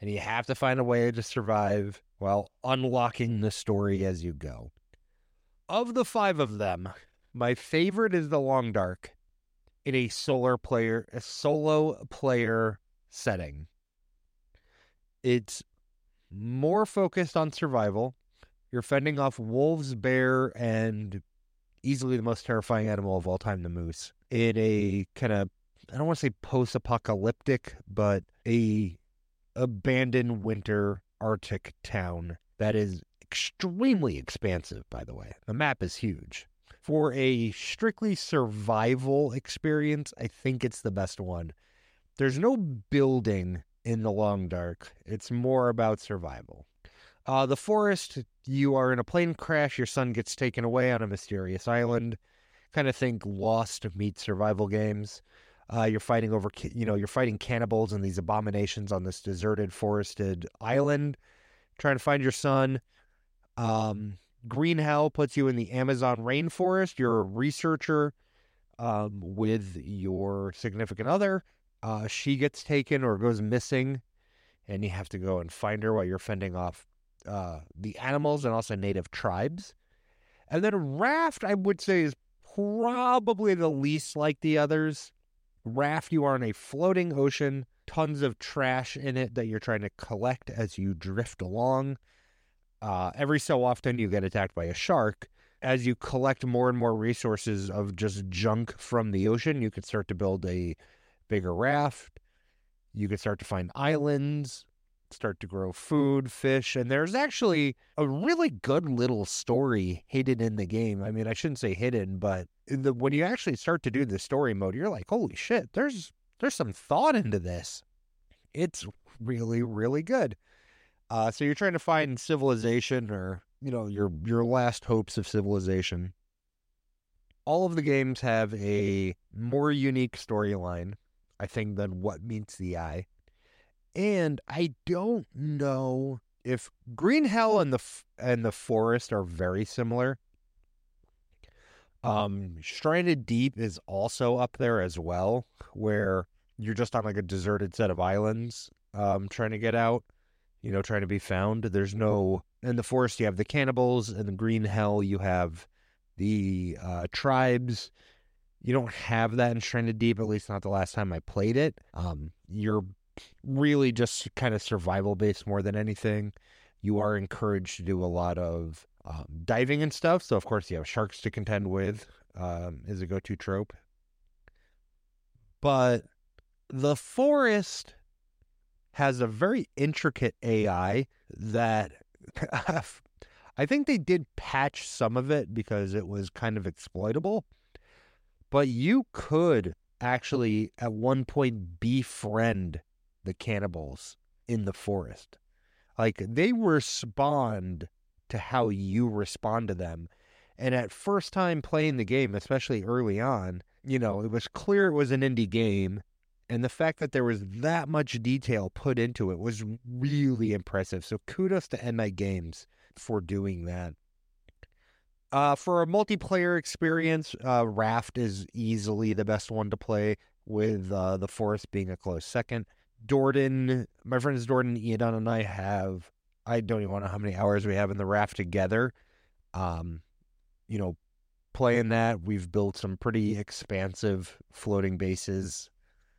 and you have to find a way to survive while unlocking the story as you go. Of the five of them, my favorite is The Long Dark in a solar player a solo player setting. It's more focused on survival. You're fending off wolves, bear, and easily the most terrifying animal of all time, the moose, in a kind of I don't want to say post-apocalyptic, but a abandoned winter Arctic town that is extremely expansive. By the way, the map is huge. For a strictly survival experience, I think it's the best one. There's no building in the long dark. It's more about survival. Uh, the forest, you are in a plane crash. Your son gets taken away on a mysterious island. Kind of think Lost meets survival games. Uh, you're fighting over, you know, you're fighting cannibals and these abominations on this deserted, forested island, trying to find your son. Um, Green Hell puts you in the Amazon rainforest. You're a researcher um, with your significant other. Uh, she gets taken or goes missing, and you have to go and find her while you're fending off uh, the animals and also native tribes. And then Raft, I would say, is probably the least like the others. Raft, you are in a floating ocean, tons of trash in it that you're trying to collect as you drift along. Uh, every so often, you get attacked by a shark. As you collect more and more resources of just junk from the ocean, you can start to build a bigger raft. You can start to find islands, start to grow food, fish, and there's actually a really good little story hidden in the game. I mean, I shouldn't say hidden, but the, when you actually start to do the story mode, you're like, "Holy shit, there's there's some thought into this." It's really really good. Uh, so you're trying to find civilization or, you know, your your last hopes of civilization. All of the games have a more unique storyline, I think, than what meets the eye. And I don't know if Green Hell and the and the Forest are very similar. Um, Stranded Deep is also up there as well, where you're just on like a deserted set of islands, um, trying to get out you know, trying to be found. There's no in the forest. You have the cannibals, in the green hell you have the uh, tribes. You don't have that in Stranded Deep, at least not the last time I played it. Um, you're really just kind of survival based more than anything. You are encouraged to do a lot of um, diving and stuff. So, of course, you have sharks to contend with, um, is a go to trope. But the forest has a very intricate AI that I think they did patch some of it because it was kind of exploitable. But you could actually at one point befriend the cannibals in the forest. Like they respond to how you respond to them. And at first time playing the game, especially early on, you know, it was clear it was an indie game and the fact that there was that much detail put into it was really impressive. So kudos to Endnight Games for doing that. Uh, for a multiplayer experience, uh, Raft is easily the best one to play, with uh, the Forest being a close second. Dordan, my friends Dordan, Ian, and I have, I don't even know how many hours we have in the Raft together. Um, you know, playing that, we've built some pretty expansive floating bases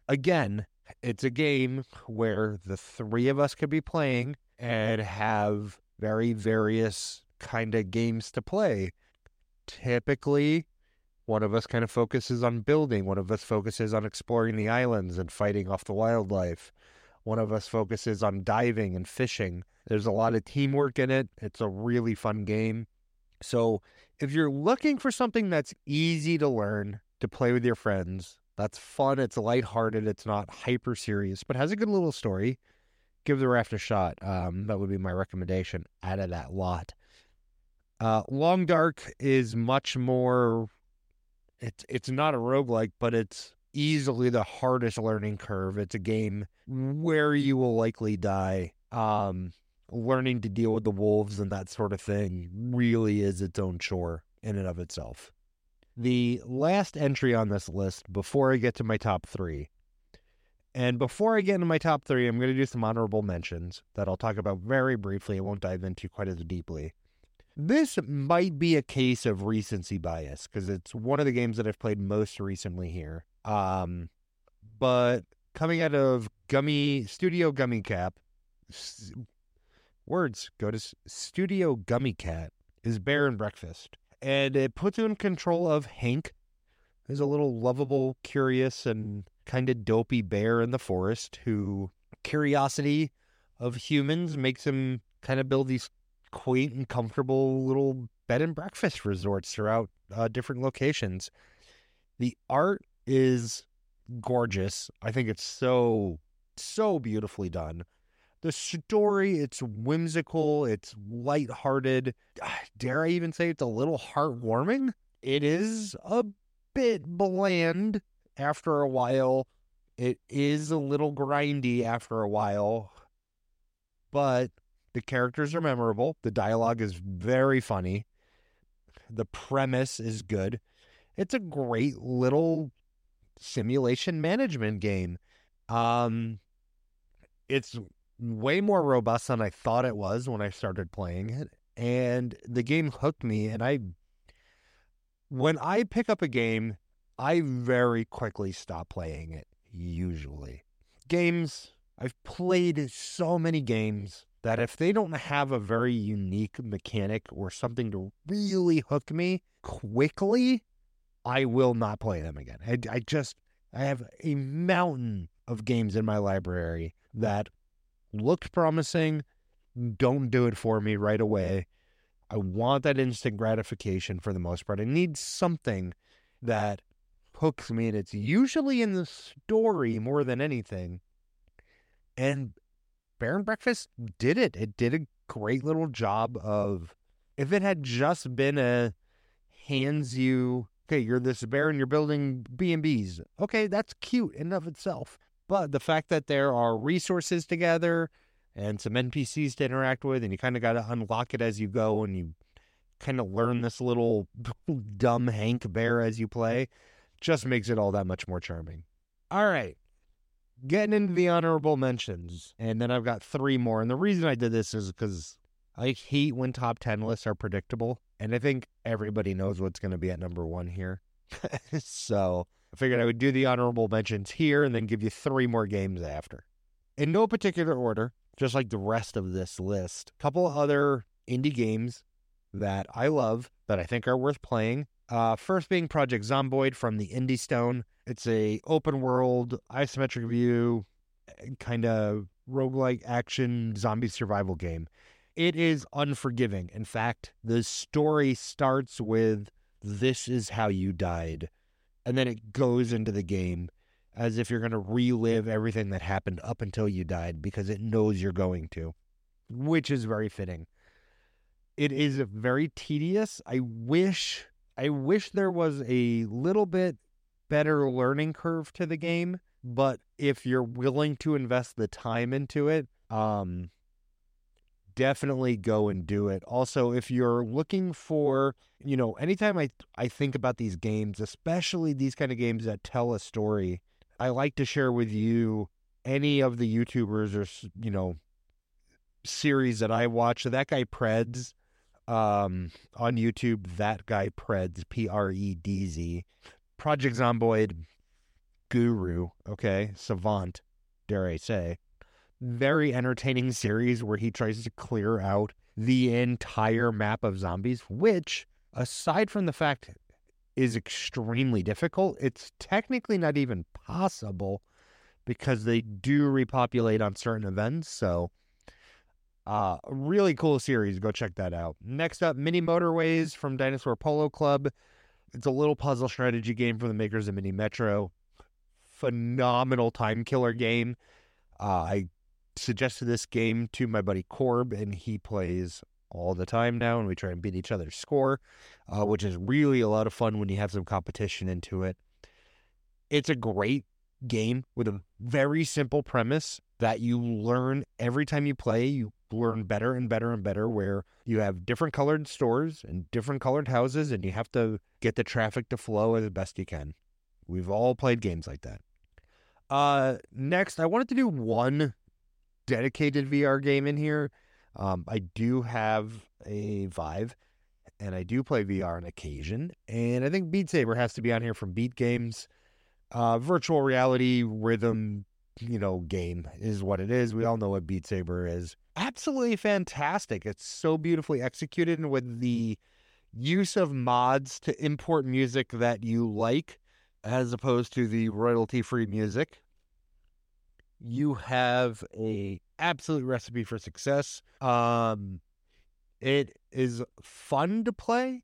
again, it's a game where the three of us could be playing and have very various kind of games to play. Typically, one of us kind of focuses on building, one of us focuses on exploring the islands and fighting off the wildlife. One of us focuses on diving and fishing. There's a lot of teamwork in it. It's a really fun game. So, if you're looking for something that's easy to learn to play with your friends, that's fun. It's lighthearted. It's not hyper serious, but has a good little story. Give the raft a shot. Um, that would be my recommendation out of that lot. Uh, Long Dark is much more. It's it's not a roguelike, but it's easily the hardest learning curve. It's a game where you will likely die. Um, learning to deal with the wolves and that sort of thing really is its own chore in and of itself the last entry on this list before I get to my top three. And before I get into my top three, I'm going to do some honorable mentions that I'll talk about very briefly. I won't dive into quite as deeply. This might be a case of recency bias because it's one of the games that I've played most recently here. Um, but coming out of Gummy Studio Gummy Cap, words go to Studio Gummy Cat is Bear and Breakfast, and it puts you in control of Hank, who's a little lovable, curious, and kind of dopey bear in the forest who curiosity of humans makes him kind of build these quaint and comfortable little bed and breakfast resorts throughout uh, different locations. The art is gorgeous. I think it's so so beautifully done. The story, it's whimsical, it's lighthearted. Dare I even say it's a little heartwarming? It is a bit bland after a while. It is a little grindy after a while, but the characters are memorable. The dialogue is very funny. The premise is good. It's a great little simulation management game. Um, it's way more robust than I thought it was when I started playing it, and the game hooked me. And I, when I pick up a game, I very quickly stop playing it. Usually, games I've played so many games that if they don't have a very unique mechanic or something to really hook me quickly, I will not play them again. I, I just, I have a mountain of games in my library that looked promising, don't do it for me right away. I want that instant gratification for the most part. I need something that hooks me, and it's usually in the story more than anything. And Bear and Breakfast did it. It did a great little job of. If it had just been a hands you, okay, you're this bear and you're building B and B's. Okay, that's cute in of itself. But the fact that there are resources together and some NPCs to interact with, and you kind of got to unlock it as you go, and you kind of learn this little dumb Hank bear as you play, just makes it all that much more charming. All right getting into the honorable mentions, and then I've got three more. And the reason I did this is because I hate when top 10 lists are predictable. And I think everybody knows what's going to be at number one here. so I figured I would do the honorable mentions here and then give you three more games after. In no particular order, just like the rest of this list, a couple other indie games that I love that I think are worth playing. Uh, first being Project Zomboid from the Indie Stone. It's a open world, isometric view, kind of roguelike action zombie survival game. It is unforgiving. In fact, the story starts with this is how you died. And then it goes into the game as if you're going to relive everything that happened up until you died because it knows you're going to, which is very fitting. It is very tedious. I wish I wish there was a little bit better learning curve to the game, but if you're willing to invest the time into it, um definitely go and do it. Also, if you're looking for, you know, anytime I I think about these games, especially these kind of games that tell a story, I like to share with you any of the YouTubers or you know series that I watch. That guy Predz um, on YouTube, that guy Predz, P R E D Z, Project Zomboid guru, okay, savant, dare I say. Very entertaining series where he tries to clear out the entire map of zombies, which, aside from the fact is extremely difficult, it's technically not even possible because they do repopulate on certain events. So, uh, really cool series. Go check that out. Next up, Mini Motorways from Dinosaur Polo Club. It's a little puzzle strategy game from the makers of Mini Metro. Phenomenal time killer game. Uh, I suggested this game to my buddy Corb, and he plays all the time now, and we try and beat each other's score, uh, which is really a lot of fun when you have some competition into it. It's a great game with a very simple premise that you learn every time you play. You learn better and better and better, where you have different colored stores and different colored houses, and you have to get the traffic to flow as best you can. We've all played games like that. Uh, next, I wanted to do one dedicated VR game in here. Um, I do have a Vive, and I do play VR on occasion. And I think Beat Saber has to be on here from Beat Games. uh, virtual reality rhythm, you know, game is what it is. We all know what Beat Saber is. Absolutely fantastic. It's so beautifully executed and with the use of mods to import music that you like as opposed to the royalty free music. You have a absolute recipe for success. Um, it is fun to play,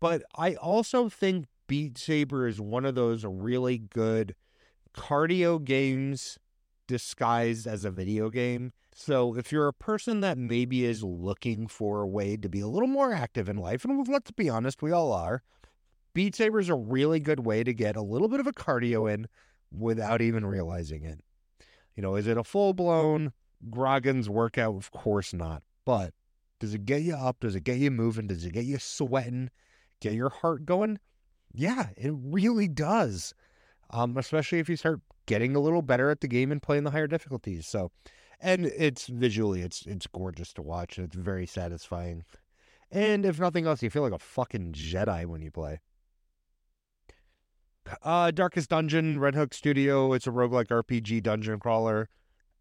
but I also think Beat Saber is one of those really good cardio games disguised as a video game. So if you're a person that maybe is looking for a way to be a little more active in life, and let's be honest, we all are, Beat Saber is a really good way to get a little bit of a cardio in without even realizing it. You know, is it a full blown Grogan's workout? Of course not. But does it get you up? Does it get you moving? Does it get you sweating? Get your heart going? Yeah, it really does. Um, especially if you start getting a little better at the game and playing the higher difficulties. So, and it's visually, it's it's gorgeous to watch. It's very satisfying. And if nothing else, you feel like a fucking Jedi when you play. Uh, Darkest Dungeon, Red Hook Studio. It's a roguelike RPG dungeon crawler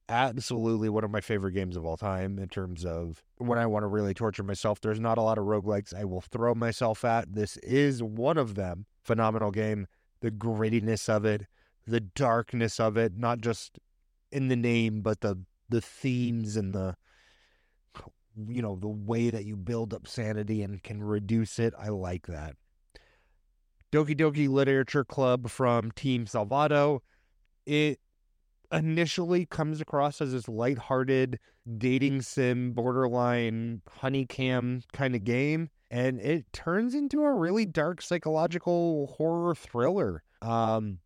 absolutely one of my favorite games of all time in terms of when I want to really torture myself. There's not a lot of roguelikes I will throw myself at. This is one of them. Phenomenal game. The grittiness of it, the darkness of it, not just in the name, but the the themes and the you know, the way that you build up sanity and can reduce it. I like that. Doki Doki Literature Club from Team Salvato. It initially comes across as this lighthearted dating sim, borderline honeycam kind of game, and it turns into a really dark psychological horror thriller. Um,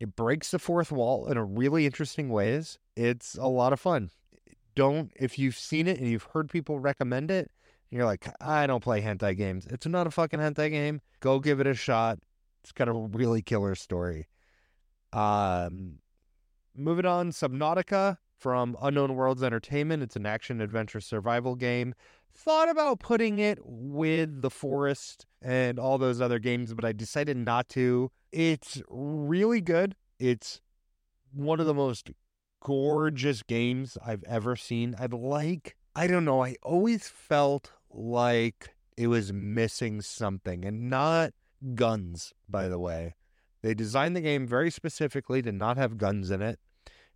it breaks the fourth wall in a really interesting ways. It's a lot of fun. Don't if you've seen it and you've heard people recommend it, and you're like, I don't play hentai games. It's not a fucking hentai game. Go give it a shot. It's got a really killer story. Um, Moving on, Subnautica from Unknown Worlds Entertainment. It's an action adventure survival game. Thought about putting it with The Forest and all those other games, but I decided not to. It's really good. It's one of the most gorgeous games I've ever seen. I'd like, I don't know, I always felt like it was missing something and not guns, by the way. They designed the game very specifically to not have guns in it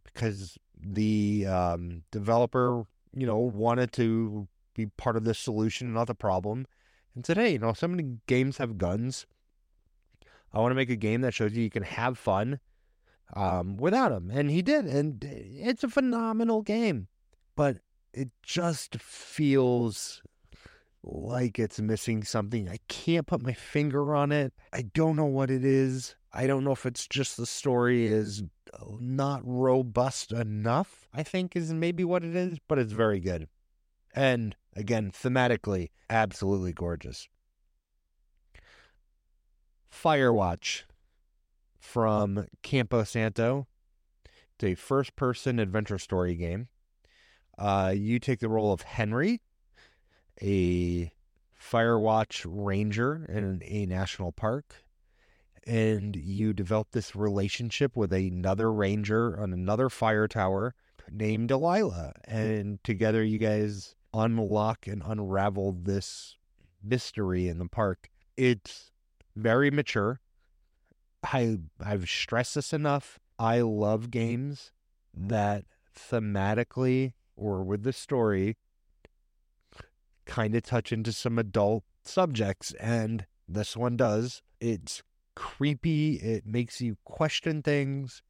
because the um, developer, you know, wanted to be part of the solution, not the problem. And said, hey, you know, so many games have guns. I want to make a game that shows you you can have fun um, without them. And he did. And it's a phenomenal game. But it just feels like it's missing something. I can't put my finger on it. I don't know what it is. I don't know if it's just the story is not robust enough, I think is maybe what it is, but it's very good. And again, thematically, absolutely gorgeous. Firewatch from Campo Santo. It's a first person adventure story game. Uh, you take the role of Henry, a Firewatch ranger in a national park and you develop this relationship with another ranger on another fire tower named Delilah. And together you guys unlock and unravel this mystery in the park. It's very mature. I I've stressed this enough. I love games that thematically or with the story kind of touch into some adult subjects and this one does. It's creepy. It makes you question things.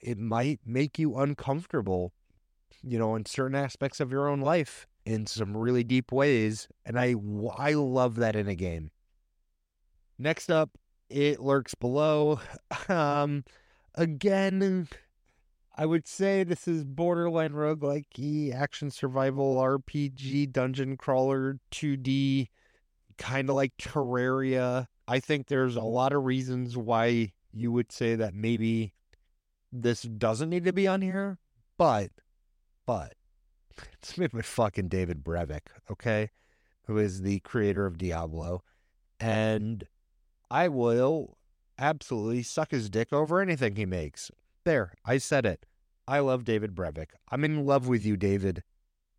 It might make you uncomfortable, you know, in certain aspects of your own life in some really deep ways. And I, I love that in a game. Next up, It Lurks Below. Um, again, I would say this is borderline roguelike action survival RPG dungeon crawler 2D, kind of like Terraria I think there's a mm-hmm. lot of reasons why you would say that maybe this doesn't need to be on here, but, but, it's made by fucking David Brevik, okay, who is the creator of Diablo. And I will absolutely suck his dick over anything he makes. There, I said it. I love David Brevik. I'm in love with you, David.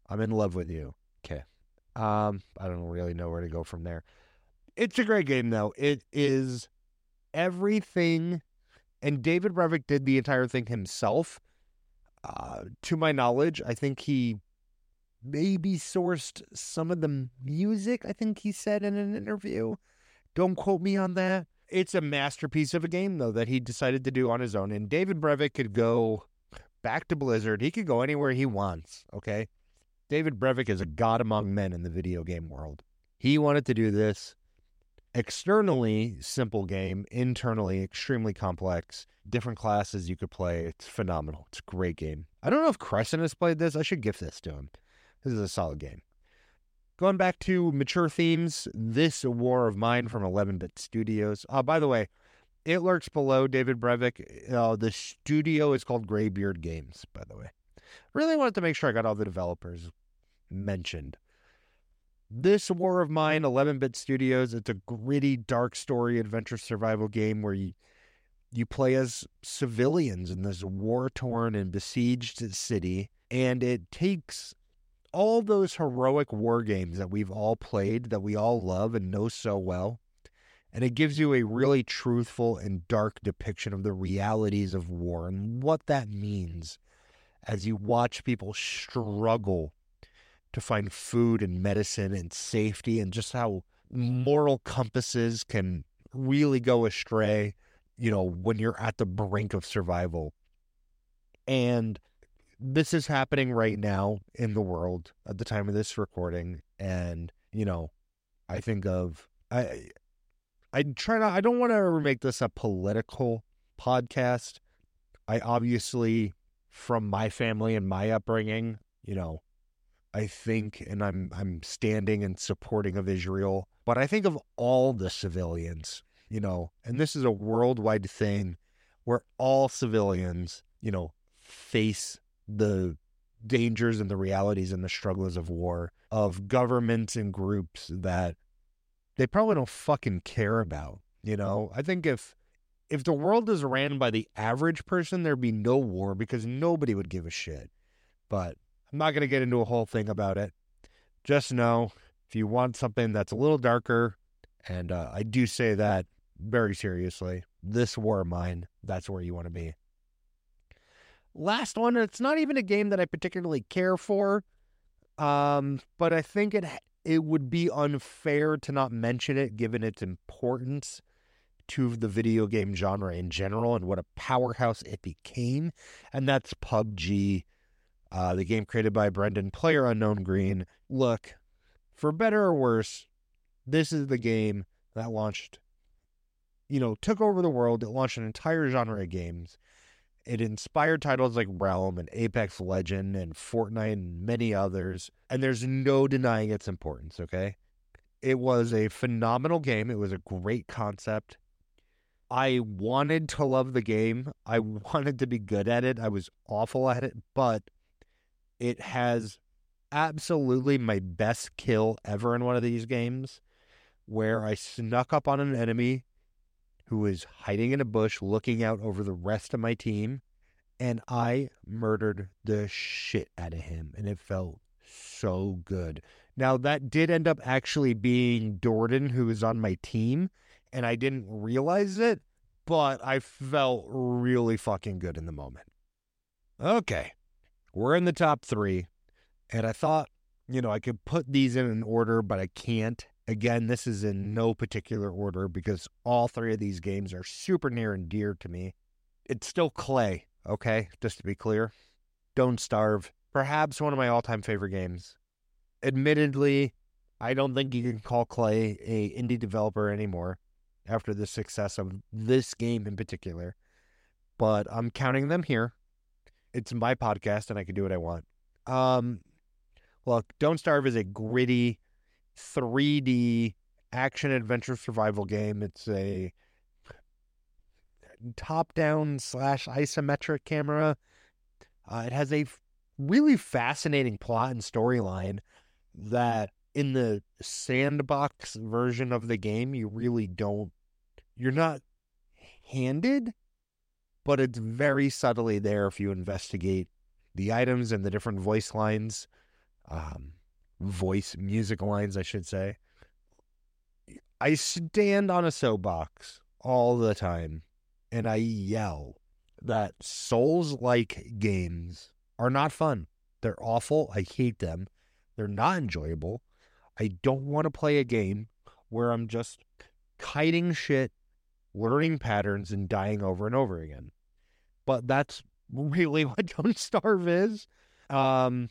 I'm in love with you. Okay. Um, I don't really know where to go from there. It's a great game though. It is everything and David Brevik did the entire thing himself. Uh, to my knowledge, I think he maybe sourced some of the music, I think he said in an interview. Don't quote me on that. It's a masterpiece of a game, though, that he decided to do on his own. And David Brevik could go back to Blizzard. He could go anywhere he wants, okay? David Brevik is a god among men in the video game world. He wanted to do this externally simple game, internally extremely complex, different classes you could play. It's phenomenal. It's a great game. I don't know if Crescent has played this. I should gift this to him. This is a solid game. Going back to mature themes, this War of Mine from 11 Bit Studios. Uh, by the way, it lurks below David Brevik. Uh, the studio is called Graybeard Games, by the way. Really wanted to make sure I got all the developers mentioned. This War of Mine, 11 Bit Studios, it's a gritty, dark story adventure survival game where you, you play as civilians in this war torn and besieged city. And it takes all those heroic war games that we've all played, that we all love and know so well. And it gives you a really truthful and dark depiction of the realities of war and what that means as you watch people struggle to find food and medicine and safety and just how moral compasses can really go astray, you know, when you're at the brink of survival. And this is happening right now in the world at the time of this recording and you know i think of i i try not i don't want to ever make this a political podcast. I obviously from my family and my upbringing you know i think and i'm i'm standing and supporting of israel but i think of all the civilians you know and this is a worldwide thing where all civilians you know face the dangers and the realities and the struggles of war, of governments and groups that they probably don't fucking care about. You know, I think if if the world is ran by the average person, there'd be no war because nobody would give a shit. But I'm not going to get into a whole thing about it. Just know if you want something that's a little darker, and uh, I do say that very seriously, this war of mine, that's where you want to be. Last one, it's not even a game that I particularly care for, um, but I think it it would be unfair to not mention it given its importance to the video game genre in general and what a powerhouse it became, and that's PUBG, uh, the game created by Brendan Player Unknown Greene. Look, for better or worse, this is the game that launched, you know, took over the world. It launched an entire genre of games. It inspired titles like Realm and Apex Legend and Fortnite and many others. And there's no denying its importance, okay? It was a phenomenal game. It was a great concept. I wanted to love the game. I wanted to be good at it. I was awful at it, but it has absolutely my best kill ever in one of these games where I snuck up on an enemy who was hiding in a bush looking out over the rest of my team. And I murdered the shit out of him. And it felt so good. Now, that did end up actually being Jordan, who was on my team. And I didn't realize it, but I felt really fucking good in the moment. Okay. We're in the top three. And I thought, you know, I could put these in an order, but I can't. Again, this is in no particular order because all three of these games are super near and dear to me. It's still Klei, okay? Just to be clear. Don't Starve, perhaps one of my all time favorite games. Admittedly, I don't think you can call Klei a indie developer anymore after the success of this game in particular. But I'm counting them here. It's my podcast and I can do what I want. Um look, Don't Starve is a gritty 3D action adventure survival game. It's a top down slash isometric camera. Uh, it has a really fascinating plot and storyline that in the sandbox version of the game, you really don't, you're not handed, but it's very subtly there if you investigate the items and the different voice lines, um, voice music lines, I should say. I stand on a soapbox all the time and I yell that Souls like games are not fun. They're awful. I hate them. They're not enjoyable. I don't want to play a game where I'm just kiting shit, learning patterns, and dying over and over again. But that's really what Don't Starve is. Um,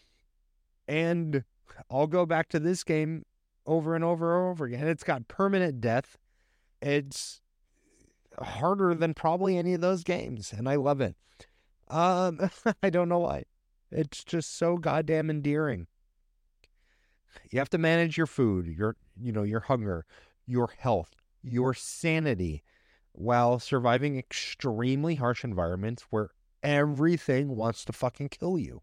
and I'll go back to this game over and over and over again. It's got permanent death. It's harder than probably any of those games, and I love it. Um, I don't know why. It's just so goddamn endearing. You have to manage your food, your you know, your hunger, your health, your sanity while surviving extremely harsh environments where everything wants to fucking kill you.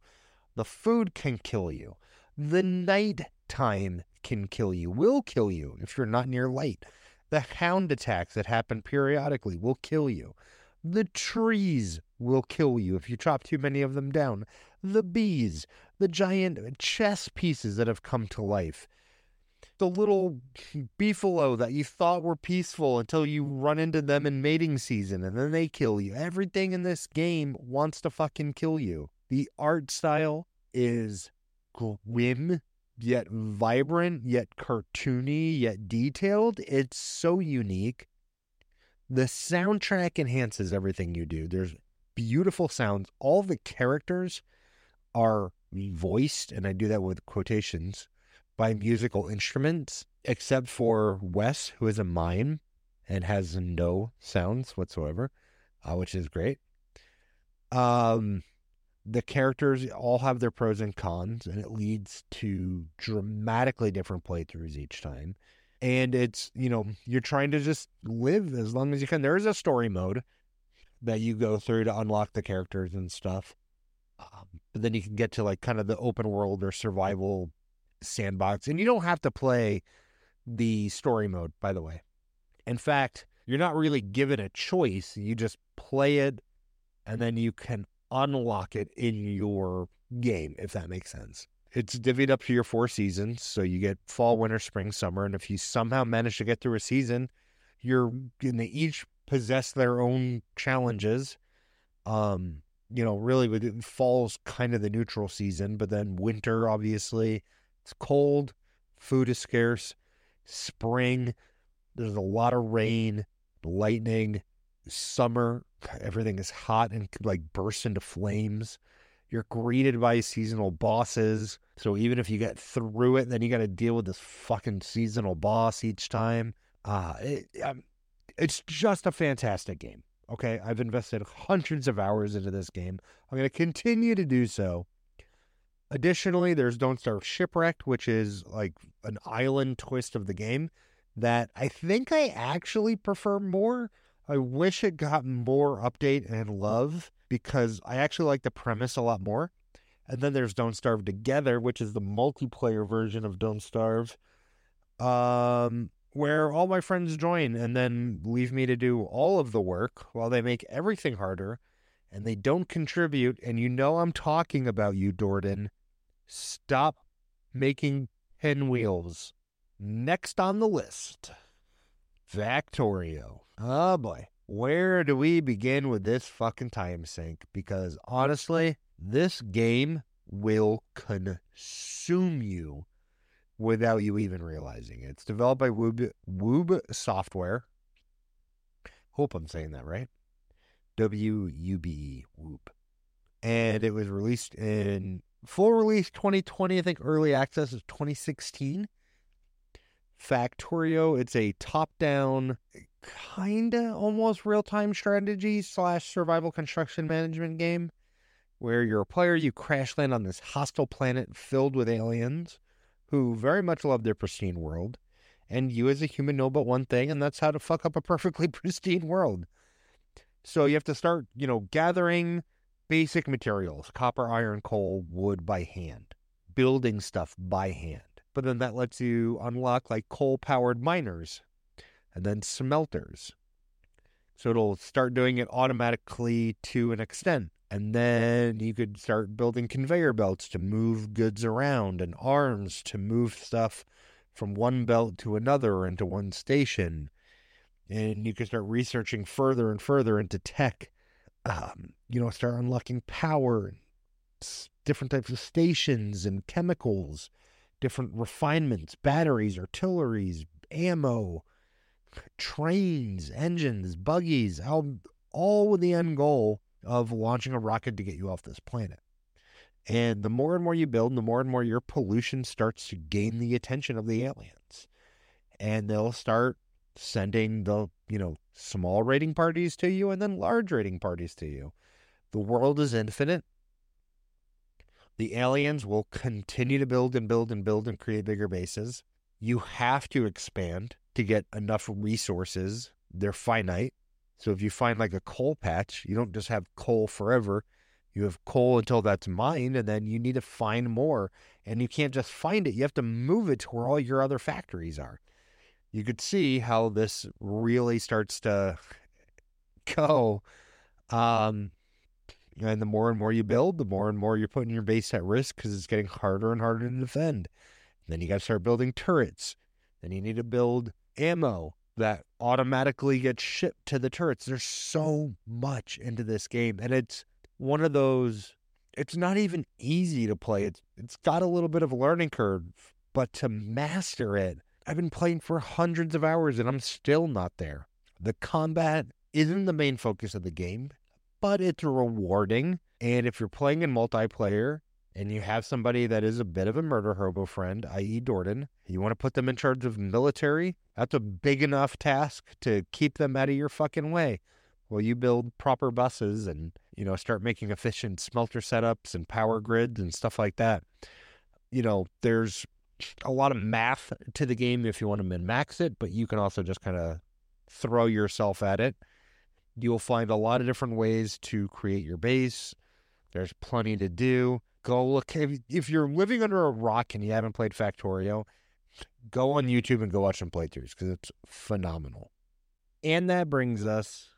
The food can kill you. The night time can kill you, will kill you if you're not near light. The hound attacks that happen periodically will kill you. The trees will kill you if you chop too many of them down. The bees, the giant chess pieces that have come to life. The little beefalo that you thought were peaceful until you run into them in mating season and then they kill you. Everything in this game wants to fucking kill you. The art style is grim yet vibrant, yet cartoony, yet detailed. It's so unique. The soundtrack enhances everything you do. There's beautiful sounds. All the characters are voiced, and I do that with quotations, by musical instruments, except for Wes, who is a mime and has no sounds whatsoever, uh, which is great. Um, the characters all have their pros and cons, and it leads to dramatically different playthroughs each time. And it's, you know, you're trying to just live as long as you can. There is a story mode that you go through to unlock the characters and stuff. Um, but then you can get to like kind of the open world or survival sandbox. And you don't have to play the story mode, by the way. In fact, you're not really given a choice. You just play it and then you can unlock it in your game, if that makes sense. It's divvied up to your four seasons. So you get fall, winter, spring, summer. And if you somehow manage to get through a season, you're and they each possess their own challenges. Um, you know, really with fall's kind of the neutral season, but then winter, obviously, it's cold, food is scarce. Spring, there's a lot of rain, lightning. Summer, everything is hot and like burst into flames. You're greeted by seasonal bosses. So even if you get through it, then you got to deal with this fucking seasonal boss each time. Uh, it, um, it's just a fantastic game. Okay. I've invested hundreds of hours into this game. I'm going to continue to do so. Additionally, there's Don't Starve Shipwrecked, which is like an island twist of the game that I think I actually prefer more I wish it got more update and love because I actually like the premise a lot more. And then there's Don't Starve Together, which is the multiplayer version of Don't Starve, um, where all my friends join and then leave me to do all of the work while they make everything harder and they don't contribute. And you know I'm talking about you, Dordan. Stop making pinwheels. Next on the list, Factorio. Oh boy. Where do we begin with this fucking time sink? Because honestly, this game will consume you without you even realizing it. It's developed by Wube, Wube Software. Hope I'm saying that right. W U B E, Wube. And it was released in full release 2020, I think early access is 2016. Factorio, it's a top down kinda almost real time strategy slash survival construction management game where you're a player, you crash land on this hostile planet filled with aliens who very much love their pristine world. And you as a human know but one thing, and that's how to fuck up a perfectly pristine world. So you have to start, you know, gathering basic materials copper, iron, coal, wood by hand, building stuff by hand. But then that lets you unlock like coal powered miners and then smelters. So it'll start doing it automatically to an extent. And then you could start building conveyor belts to move goods around and arms to move stuff from one belt to another into one station. And you could start researching further and further into tech. Um, you know, start unlocking power, different types of stations and chemicals, different refinements, batteries, artilleries, ammo, trains, engines, buggies, all, all with the end goal of launching a rocket to get you off this planet. And the more and more you build, the more and more your pollution starts to gain the attention of the aliens. And they'll start sending the, you know, small rating parties to you and then large rating parties to you. The world is infinite. The aliens will continue to build and build and build and create bigger bases. You have to expand to get enough resources. They're finite. So if you find like a coal patch, you don't just have coal forever. You have coal until that's mined, and then you need to find more. And you can't just find it, you have to move it to where all your other factories are. You could see how this really starts to go. Um, and the more and more you build, the more and more you're putting your base at risk because it's getting harder and harder to defend. And then you got to start building turrets. Then you need to build ammo that automatically gets shipped to the turrets. There's so much into this game, and it's one of those. It's not even easy to play. It's it's got a little bit of a learning curve, but to master it, I've been playing for hundreds of hours, and I'm still not there. The combat isn't the main focus of the game, but it's rewarding. And if you're playing in multiplayer, and you have somebody that is a bit of a murder hobo friend, i.e., Dordan, you want to put them in charge of military, that's a big enough task to keep them out of your fucking way. Well, you build proper buses and, you know, start making efficient smelter setups and power grids and stuff like that. You know, there's a lot of math to the game if you want to min max it, but you can also just kind of throw yourself at it. You'll find a lot of different ways to create your base. There's plenty to do go look if, you're living under a rock and you haven't played Factorio, go on YouTube and go watch some playthroughs because it's phenomenal. And that brings us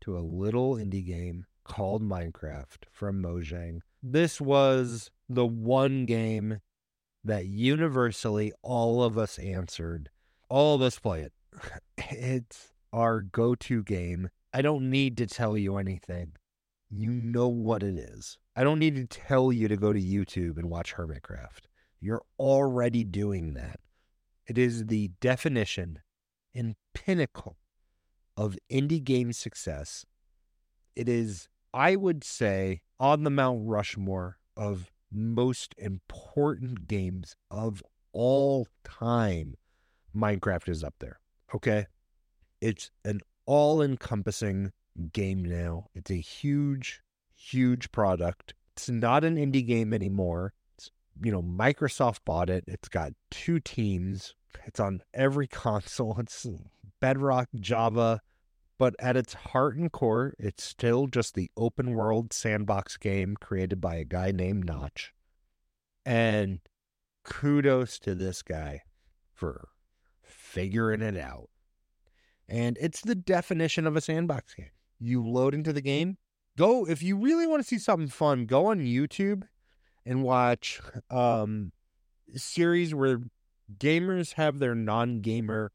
to a little indie game called Minecraft from Mojang. This was the one game that universally all of us answered. All of us play it. It's our go to game. I don't need to tell you anything. You know what it is. I don't need to tell you to go to YouTube and watch Hermitcraft. You're already doing that. It is the definition and pinnacle of indie game success. It is, I would say, on the Mount Rushmore of most important games of all time. Minecraft is up there. Okay. It's an all encompassing game now. It's a huge huge product. It's not an indie game anymore. It's, you know, Microsoft bought it. It's got two teams. It's on every console. It's Bedrock, Java, but at its heart and core, it's still just the open world sandbox game created by a guy named Notch. And kudos to this guy for figuring it out. And it's the definition of a sandbox game. You load into the game, go if you really want to see something fun, go on YouTube and watch um series where gamers have their non-gamer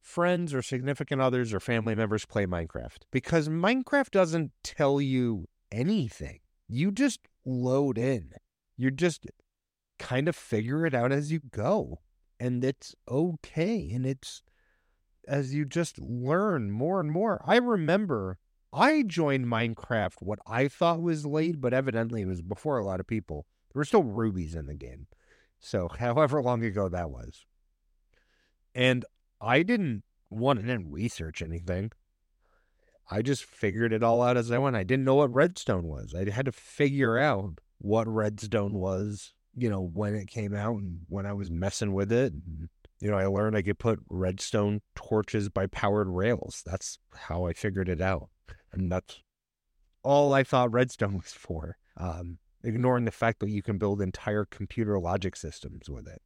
friends or significant others or family members play Minecraft because Minecraft doesn't tell you anything. You just load in. You just kind of figure it out as you go. And it's okay. And it's as you just learn more and more. I remember I joined Minecraft what I thought was late, but evidently it was before a lot of people. There were still rubies in the game. So, however long ago that was. And I didn't want to research anything. I just figured it all out as I went. I didn't know what redstone was. I had to figure out what redstone was, you know, when it came out and when I was messing with it. And, you know, I learned I could put redstone torches by powered rails. That's how I figured it out. And that's all I thought Redstone was for, um, ignoring the fact that you can build entire computer logic systems with it.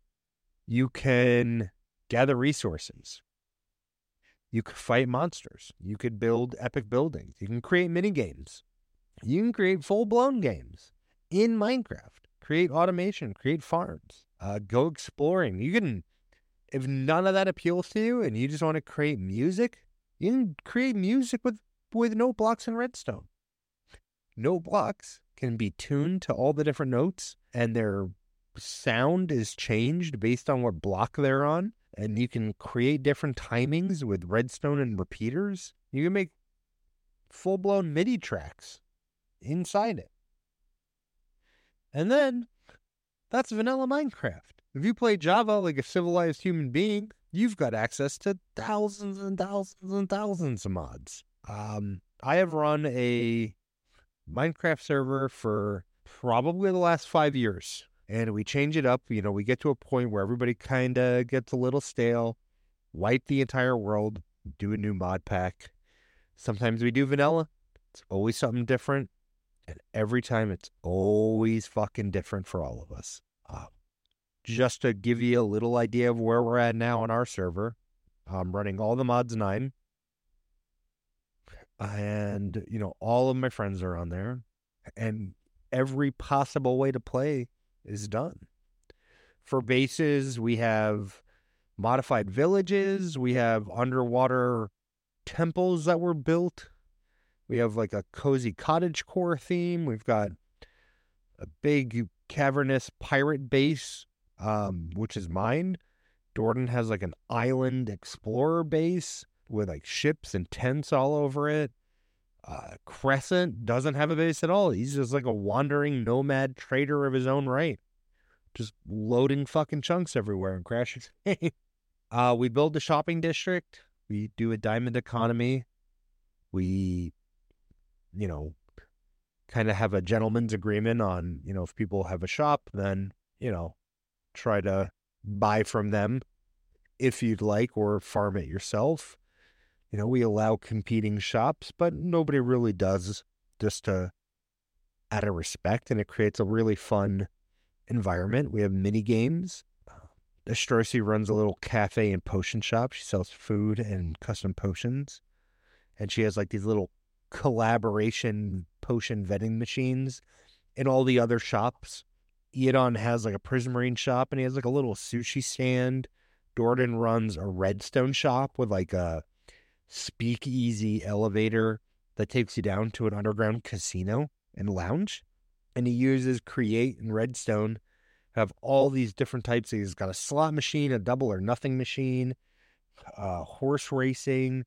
You can gather resources. You could fight monsters. You could build epic buildings. You can create mini games. You can create full blown games in Minecraft. Create automation, create farms, uh, go exploring. You can, if none of that appeals to you and you just want to create music, you can create music with, with note blocks and redstone. Note blocks can be tuned to all the different notes and their sound is changed based on what block they're on. And you can create different timings with redstone and repeaters. You can make full blown MIDI tracks inside it. And then that's vanilla Minecraft. If you play Java like a civilized human being, you've got access to thousands and thousands and thousands of mods. Um, I have run a Minecraft server for probably the last five years, and we change it up. You know, we get to a point where everybody kind of gets a little stale, wipe the entire world, do a new mod pack. Sometimes we do vanilla. It's always something different. And every time it's always fucking different for all of us. Uh, just to give you a little idea of where we're at now on our server, I'm running all the mods nine. And, you know, all of my friends are on there. And every possible way to play is done. For bases, we have modified villages, we have underwater temples that were built we have like a cozy cottage core theme. We've got a big cavernous pirate base, um, which is mine. Dordan has like an island explorer base with like ships and tents all over it. Uh, Crescent doesn't have a base at all. He's just like a wandering nomad trader of his own right, just loading fucking chunks everywhere and crashing. uh, we build a shopping district. We do a diamond economy. We you know, kind of have a gentleman's agreement on, you know, if people have a shop, then, you know, try to buy from them if you'd like or farm it yourself. You know, we allow competing shops, but nobody really does just to out of respect and it creates a really fun environment. We have mini games. Uh, Estrossi runs a little cafe and potion shop. She sells food and custom potions. And she has like these little collaboration potion vending machines in all the other shops. Edon has like a Prismarine shop and he has like a little sushi stand. Dordan runs a redstone shop with like a speakeasy elevator that takes you down to an underground casino and lounge. And he uses Create and Redstone have all these different types. He's got a slot machine, a double or nothing machine, uh, horse racing,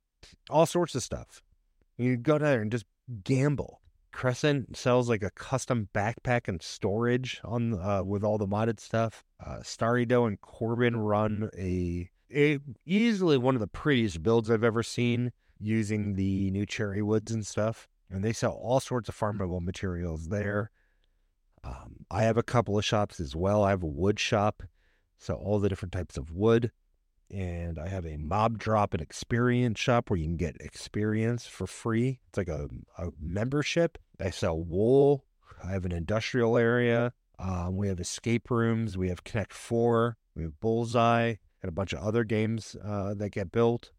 all sorts of stuff. You go down there and just gamble. Crescent sells like a custom backpack and storage on uh, with all the modded stuff. Uh, Starry Dough and Corbin run a, a easily one of the prettiest builds I've ever seen using the new cherry woods and stuff. And they sell all sorts of farmable materials there. Um, I have a couple of shops as well. I have a wood shop, so all the different types of wood and I have a mob drop and experience shop where you can get experience for free. It's like a, a membership. I sell wool. I have an industrial area. Um, we have escape rooms. We have Connect Four. We have Bullseye and a bunch of other games uh, that get built.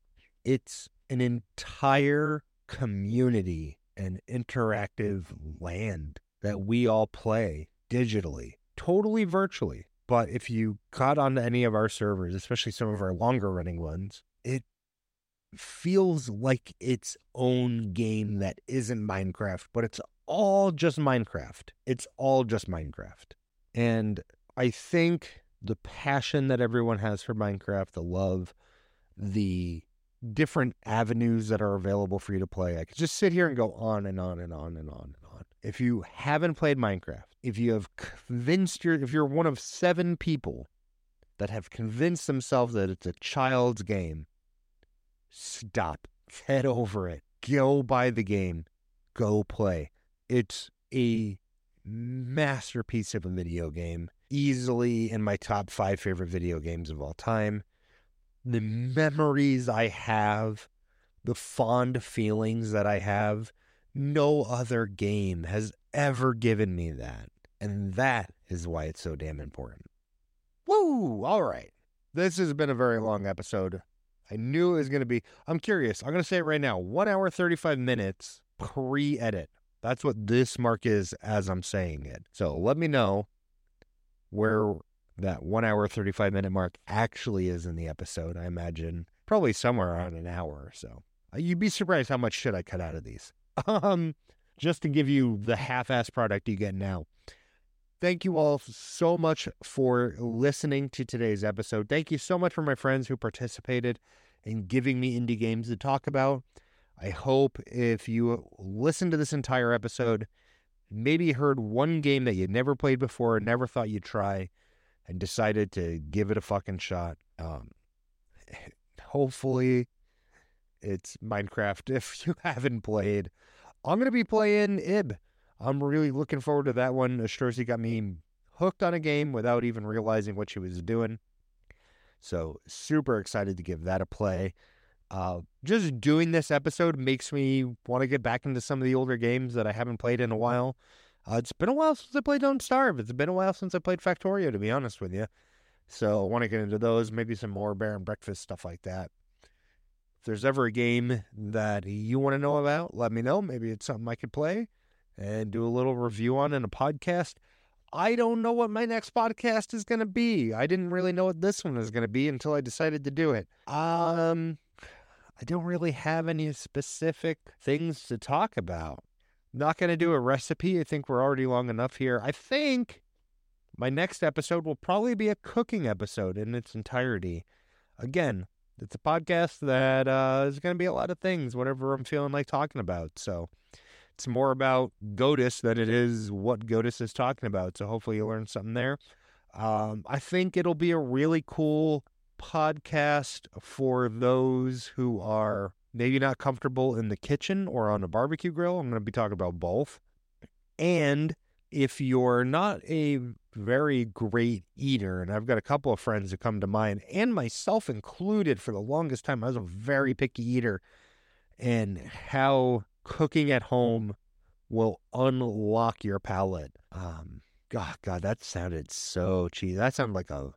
It's an entire community and interactive land that we all play digitally, totally virtually. But if you got onto any of our servers, especially some of our longer running ones, it feels like its own game that isn't Minecraft, but it's all just Minecraft. It's all just Minecraft. And I think the passion that everyone has for Minecraft, the love, the different avenues that are available for you to play. I could just sit here and go on and on and on and on and on. If you haven't played Minecraft, if you have convinced your, if you're one of seven people that have convinced themselves that it's a child's game, stop, head over it, go buy the game, go play. It's a masterpiece of a video game, easily in my top five favorite video games of all time. The memories I have, the fond feelings that I have, no other game has ever given me that. And that is why it's so damn important. Woo! All right. This has been a very long episode. I knew it was going to be. I'm curious. I'm going to say it right now. One hour, 35 minutes pre edit. That's what this mark is as I'm saying it. So let me know where that one hour, 35 minute mark actually is in the episode. I imagine probably somewhere around an hour or so. Uh, you'd be surprised how much shit I cut out of these. Um, just to give you the half ass product you get now. Thank you all so much for listening to today's episode. Thank you so much for my friends who participated in giving me indie games to talk about. I hope if you listen to this entire episode, maybe heard one game that you never played before, never thought you'd try, and decided to give it a fucking shot. Um, hopefully, it's Minecraft. If you haven't played, I'm gonna be playing Ib. I'm really looking forward to that one. Ashtorzi got me hooked on a game without even realizing what she was doing. So super excited to give that a play. Uh, just doing this episode makes me want to get back into some of the older games that I haven't played in a while. Uh, it's been a while since I played Don't Starve. It's been a while since I played Factorio, to be honest with you. So I want to get into those, maybe some more Bear and Breakfast stuff like that. If there's ever a game that you want to know about, let me know. Maybe it's something I could play and do a little review on in a podcast. I don't know what my next podcast is going to be. I didn't really know what this one was going to be until I decided to do it. Um, I don't really have any specific things to talk about. Not going to do a recipe. I think we're already long enough here. I think my next episode will probably be a cooking episode in its entirety. Again, it's a podcast that uh, is going to be a lot of things, whatever I'm feeling like talking about. So it's more about GOTUS than it is what GOTUS is talking about. So hopefully you learn something there. Um, I think it'll be a really cool podcast for those who are maybe not comfortable in the kitchen or on a barbecue grill. I'm going to be talking about both. And if you're not a very great eater, and I've got a couple of friends who come to mind, and myself included for the longest time, I was a very picky eater, and how cooking at home will unlock your palate. Um, God, God, that sounded so cheesy. That sounded like a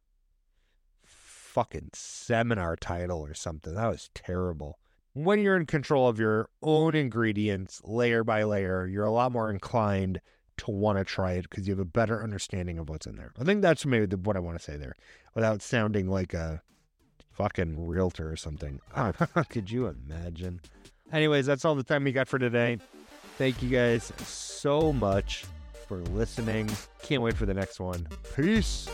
fucking seminar title or something. That was terrible. When you're in control of your own ingredients, layer by layer, you're a lot more inclined to want to try it because you have a better understanding of what's in there. I think that's maybe the, what I want to say there without sounding like a fucking realtor or something. Ah, could you imagine? Anyways, that's all the time we got for today. Thank you guys so much for listening. Can't wait for the next one. Peace.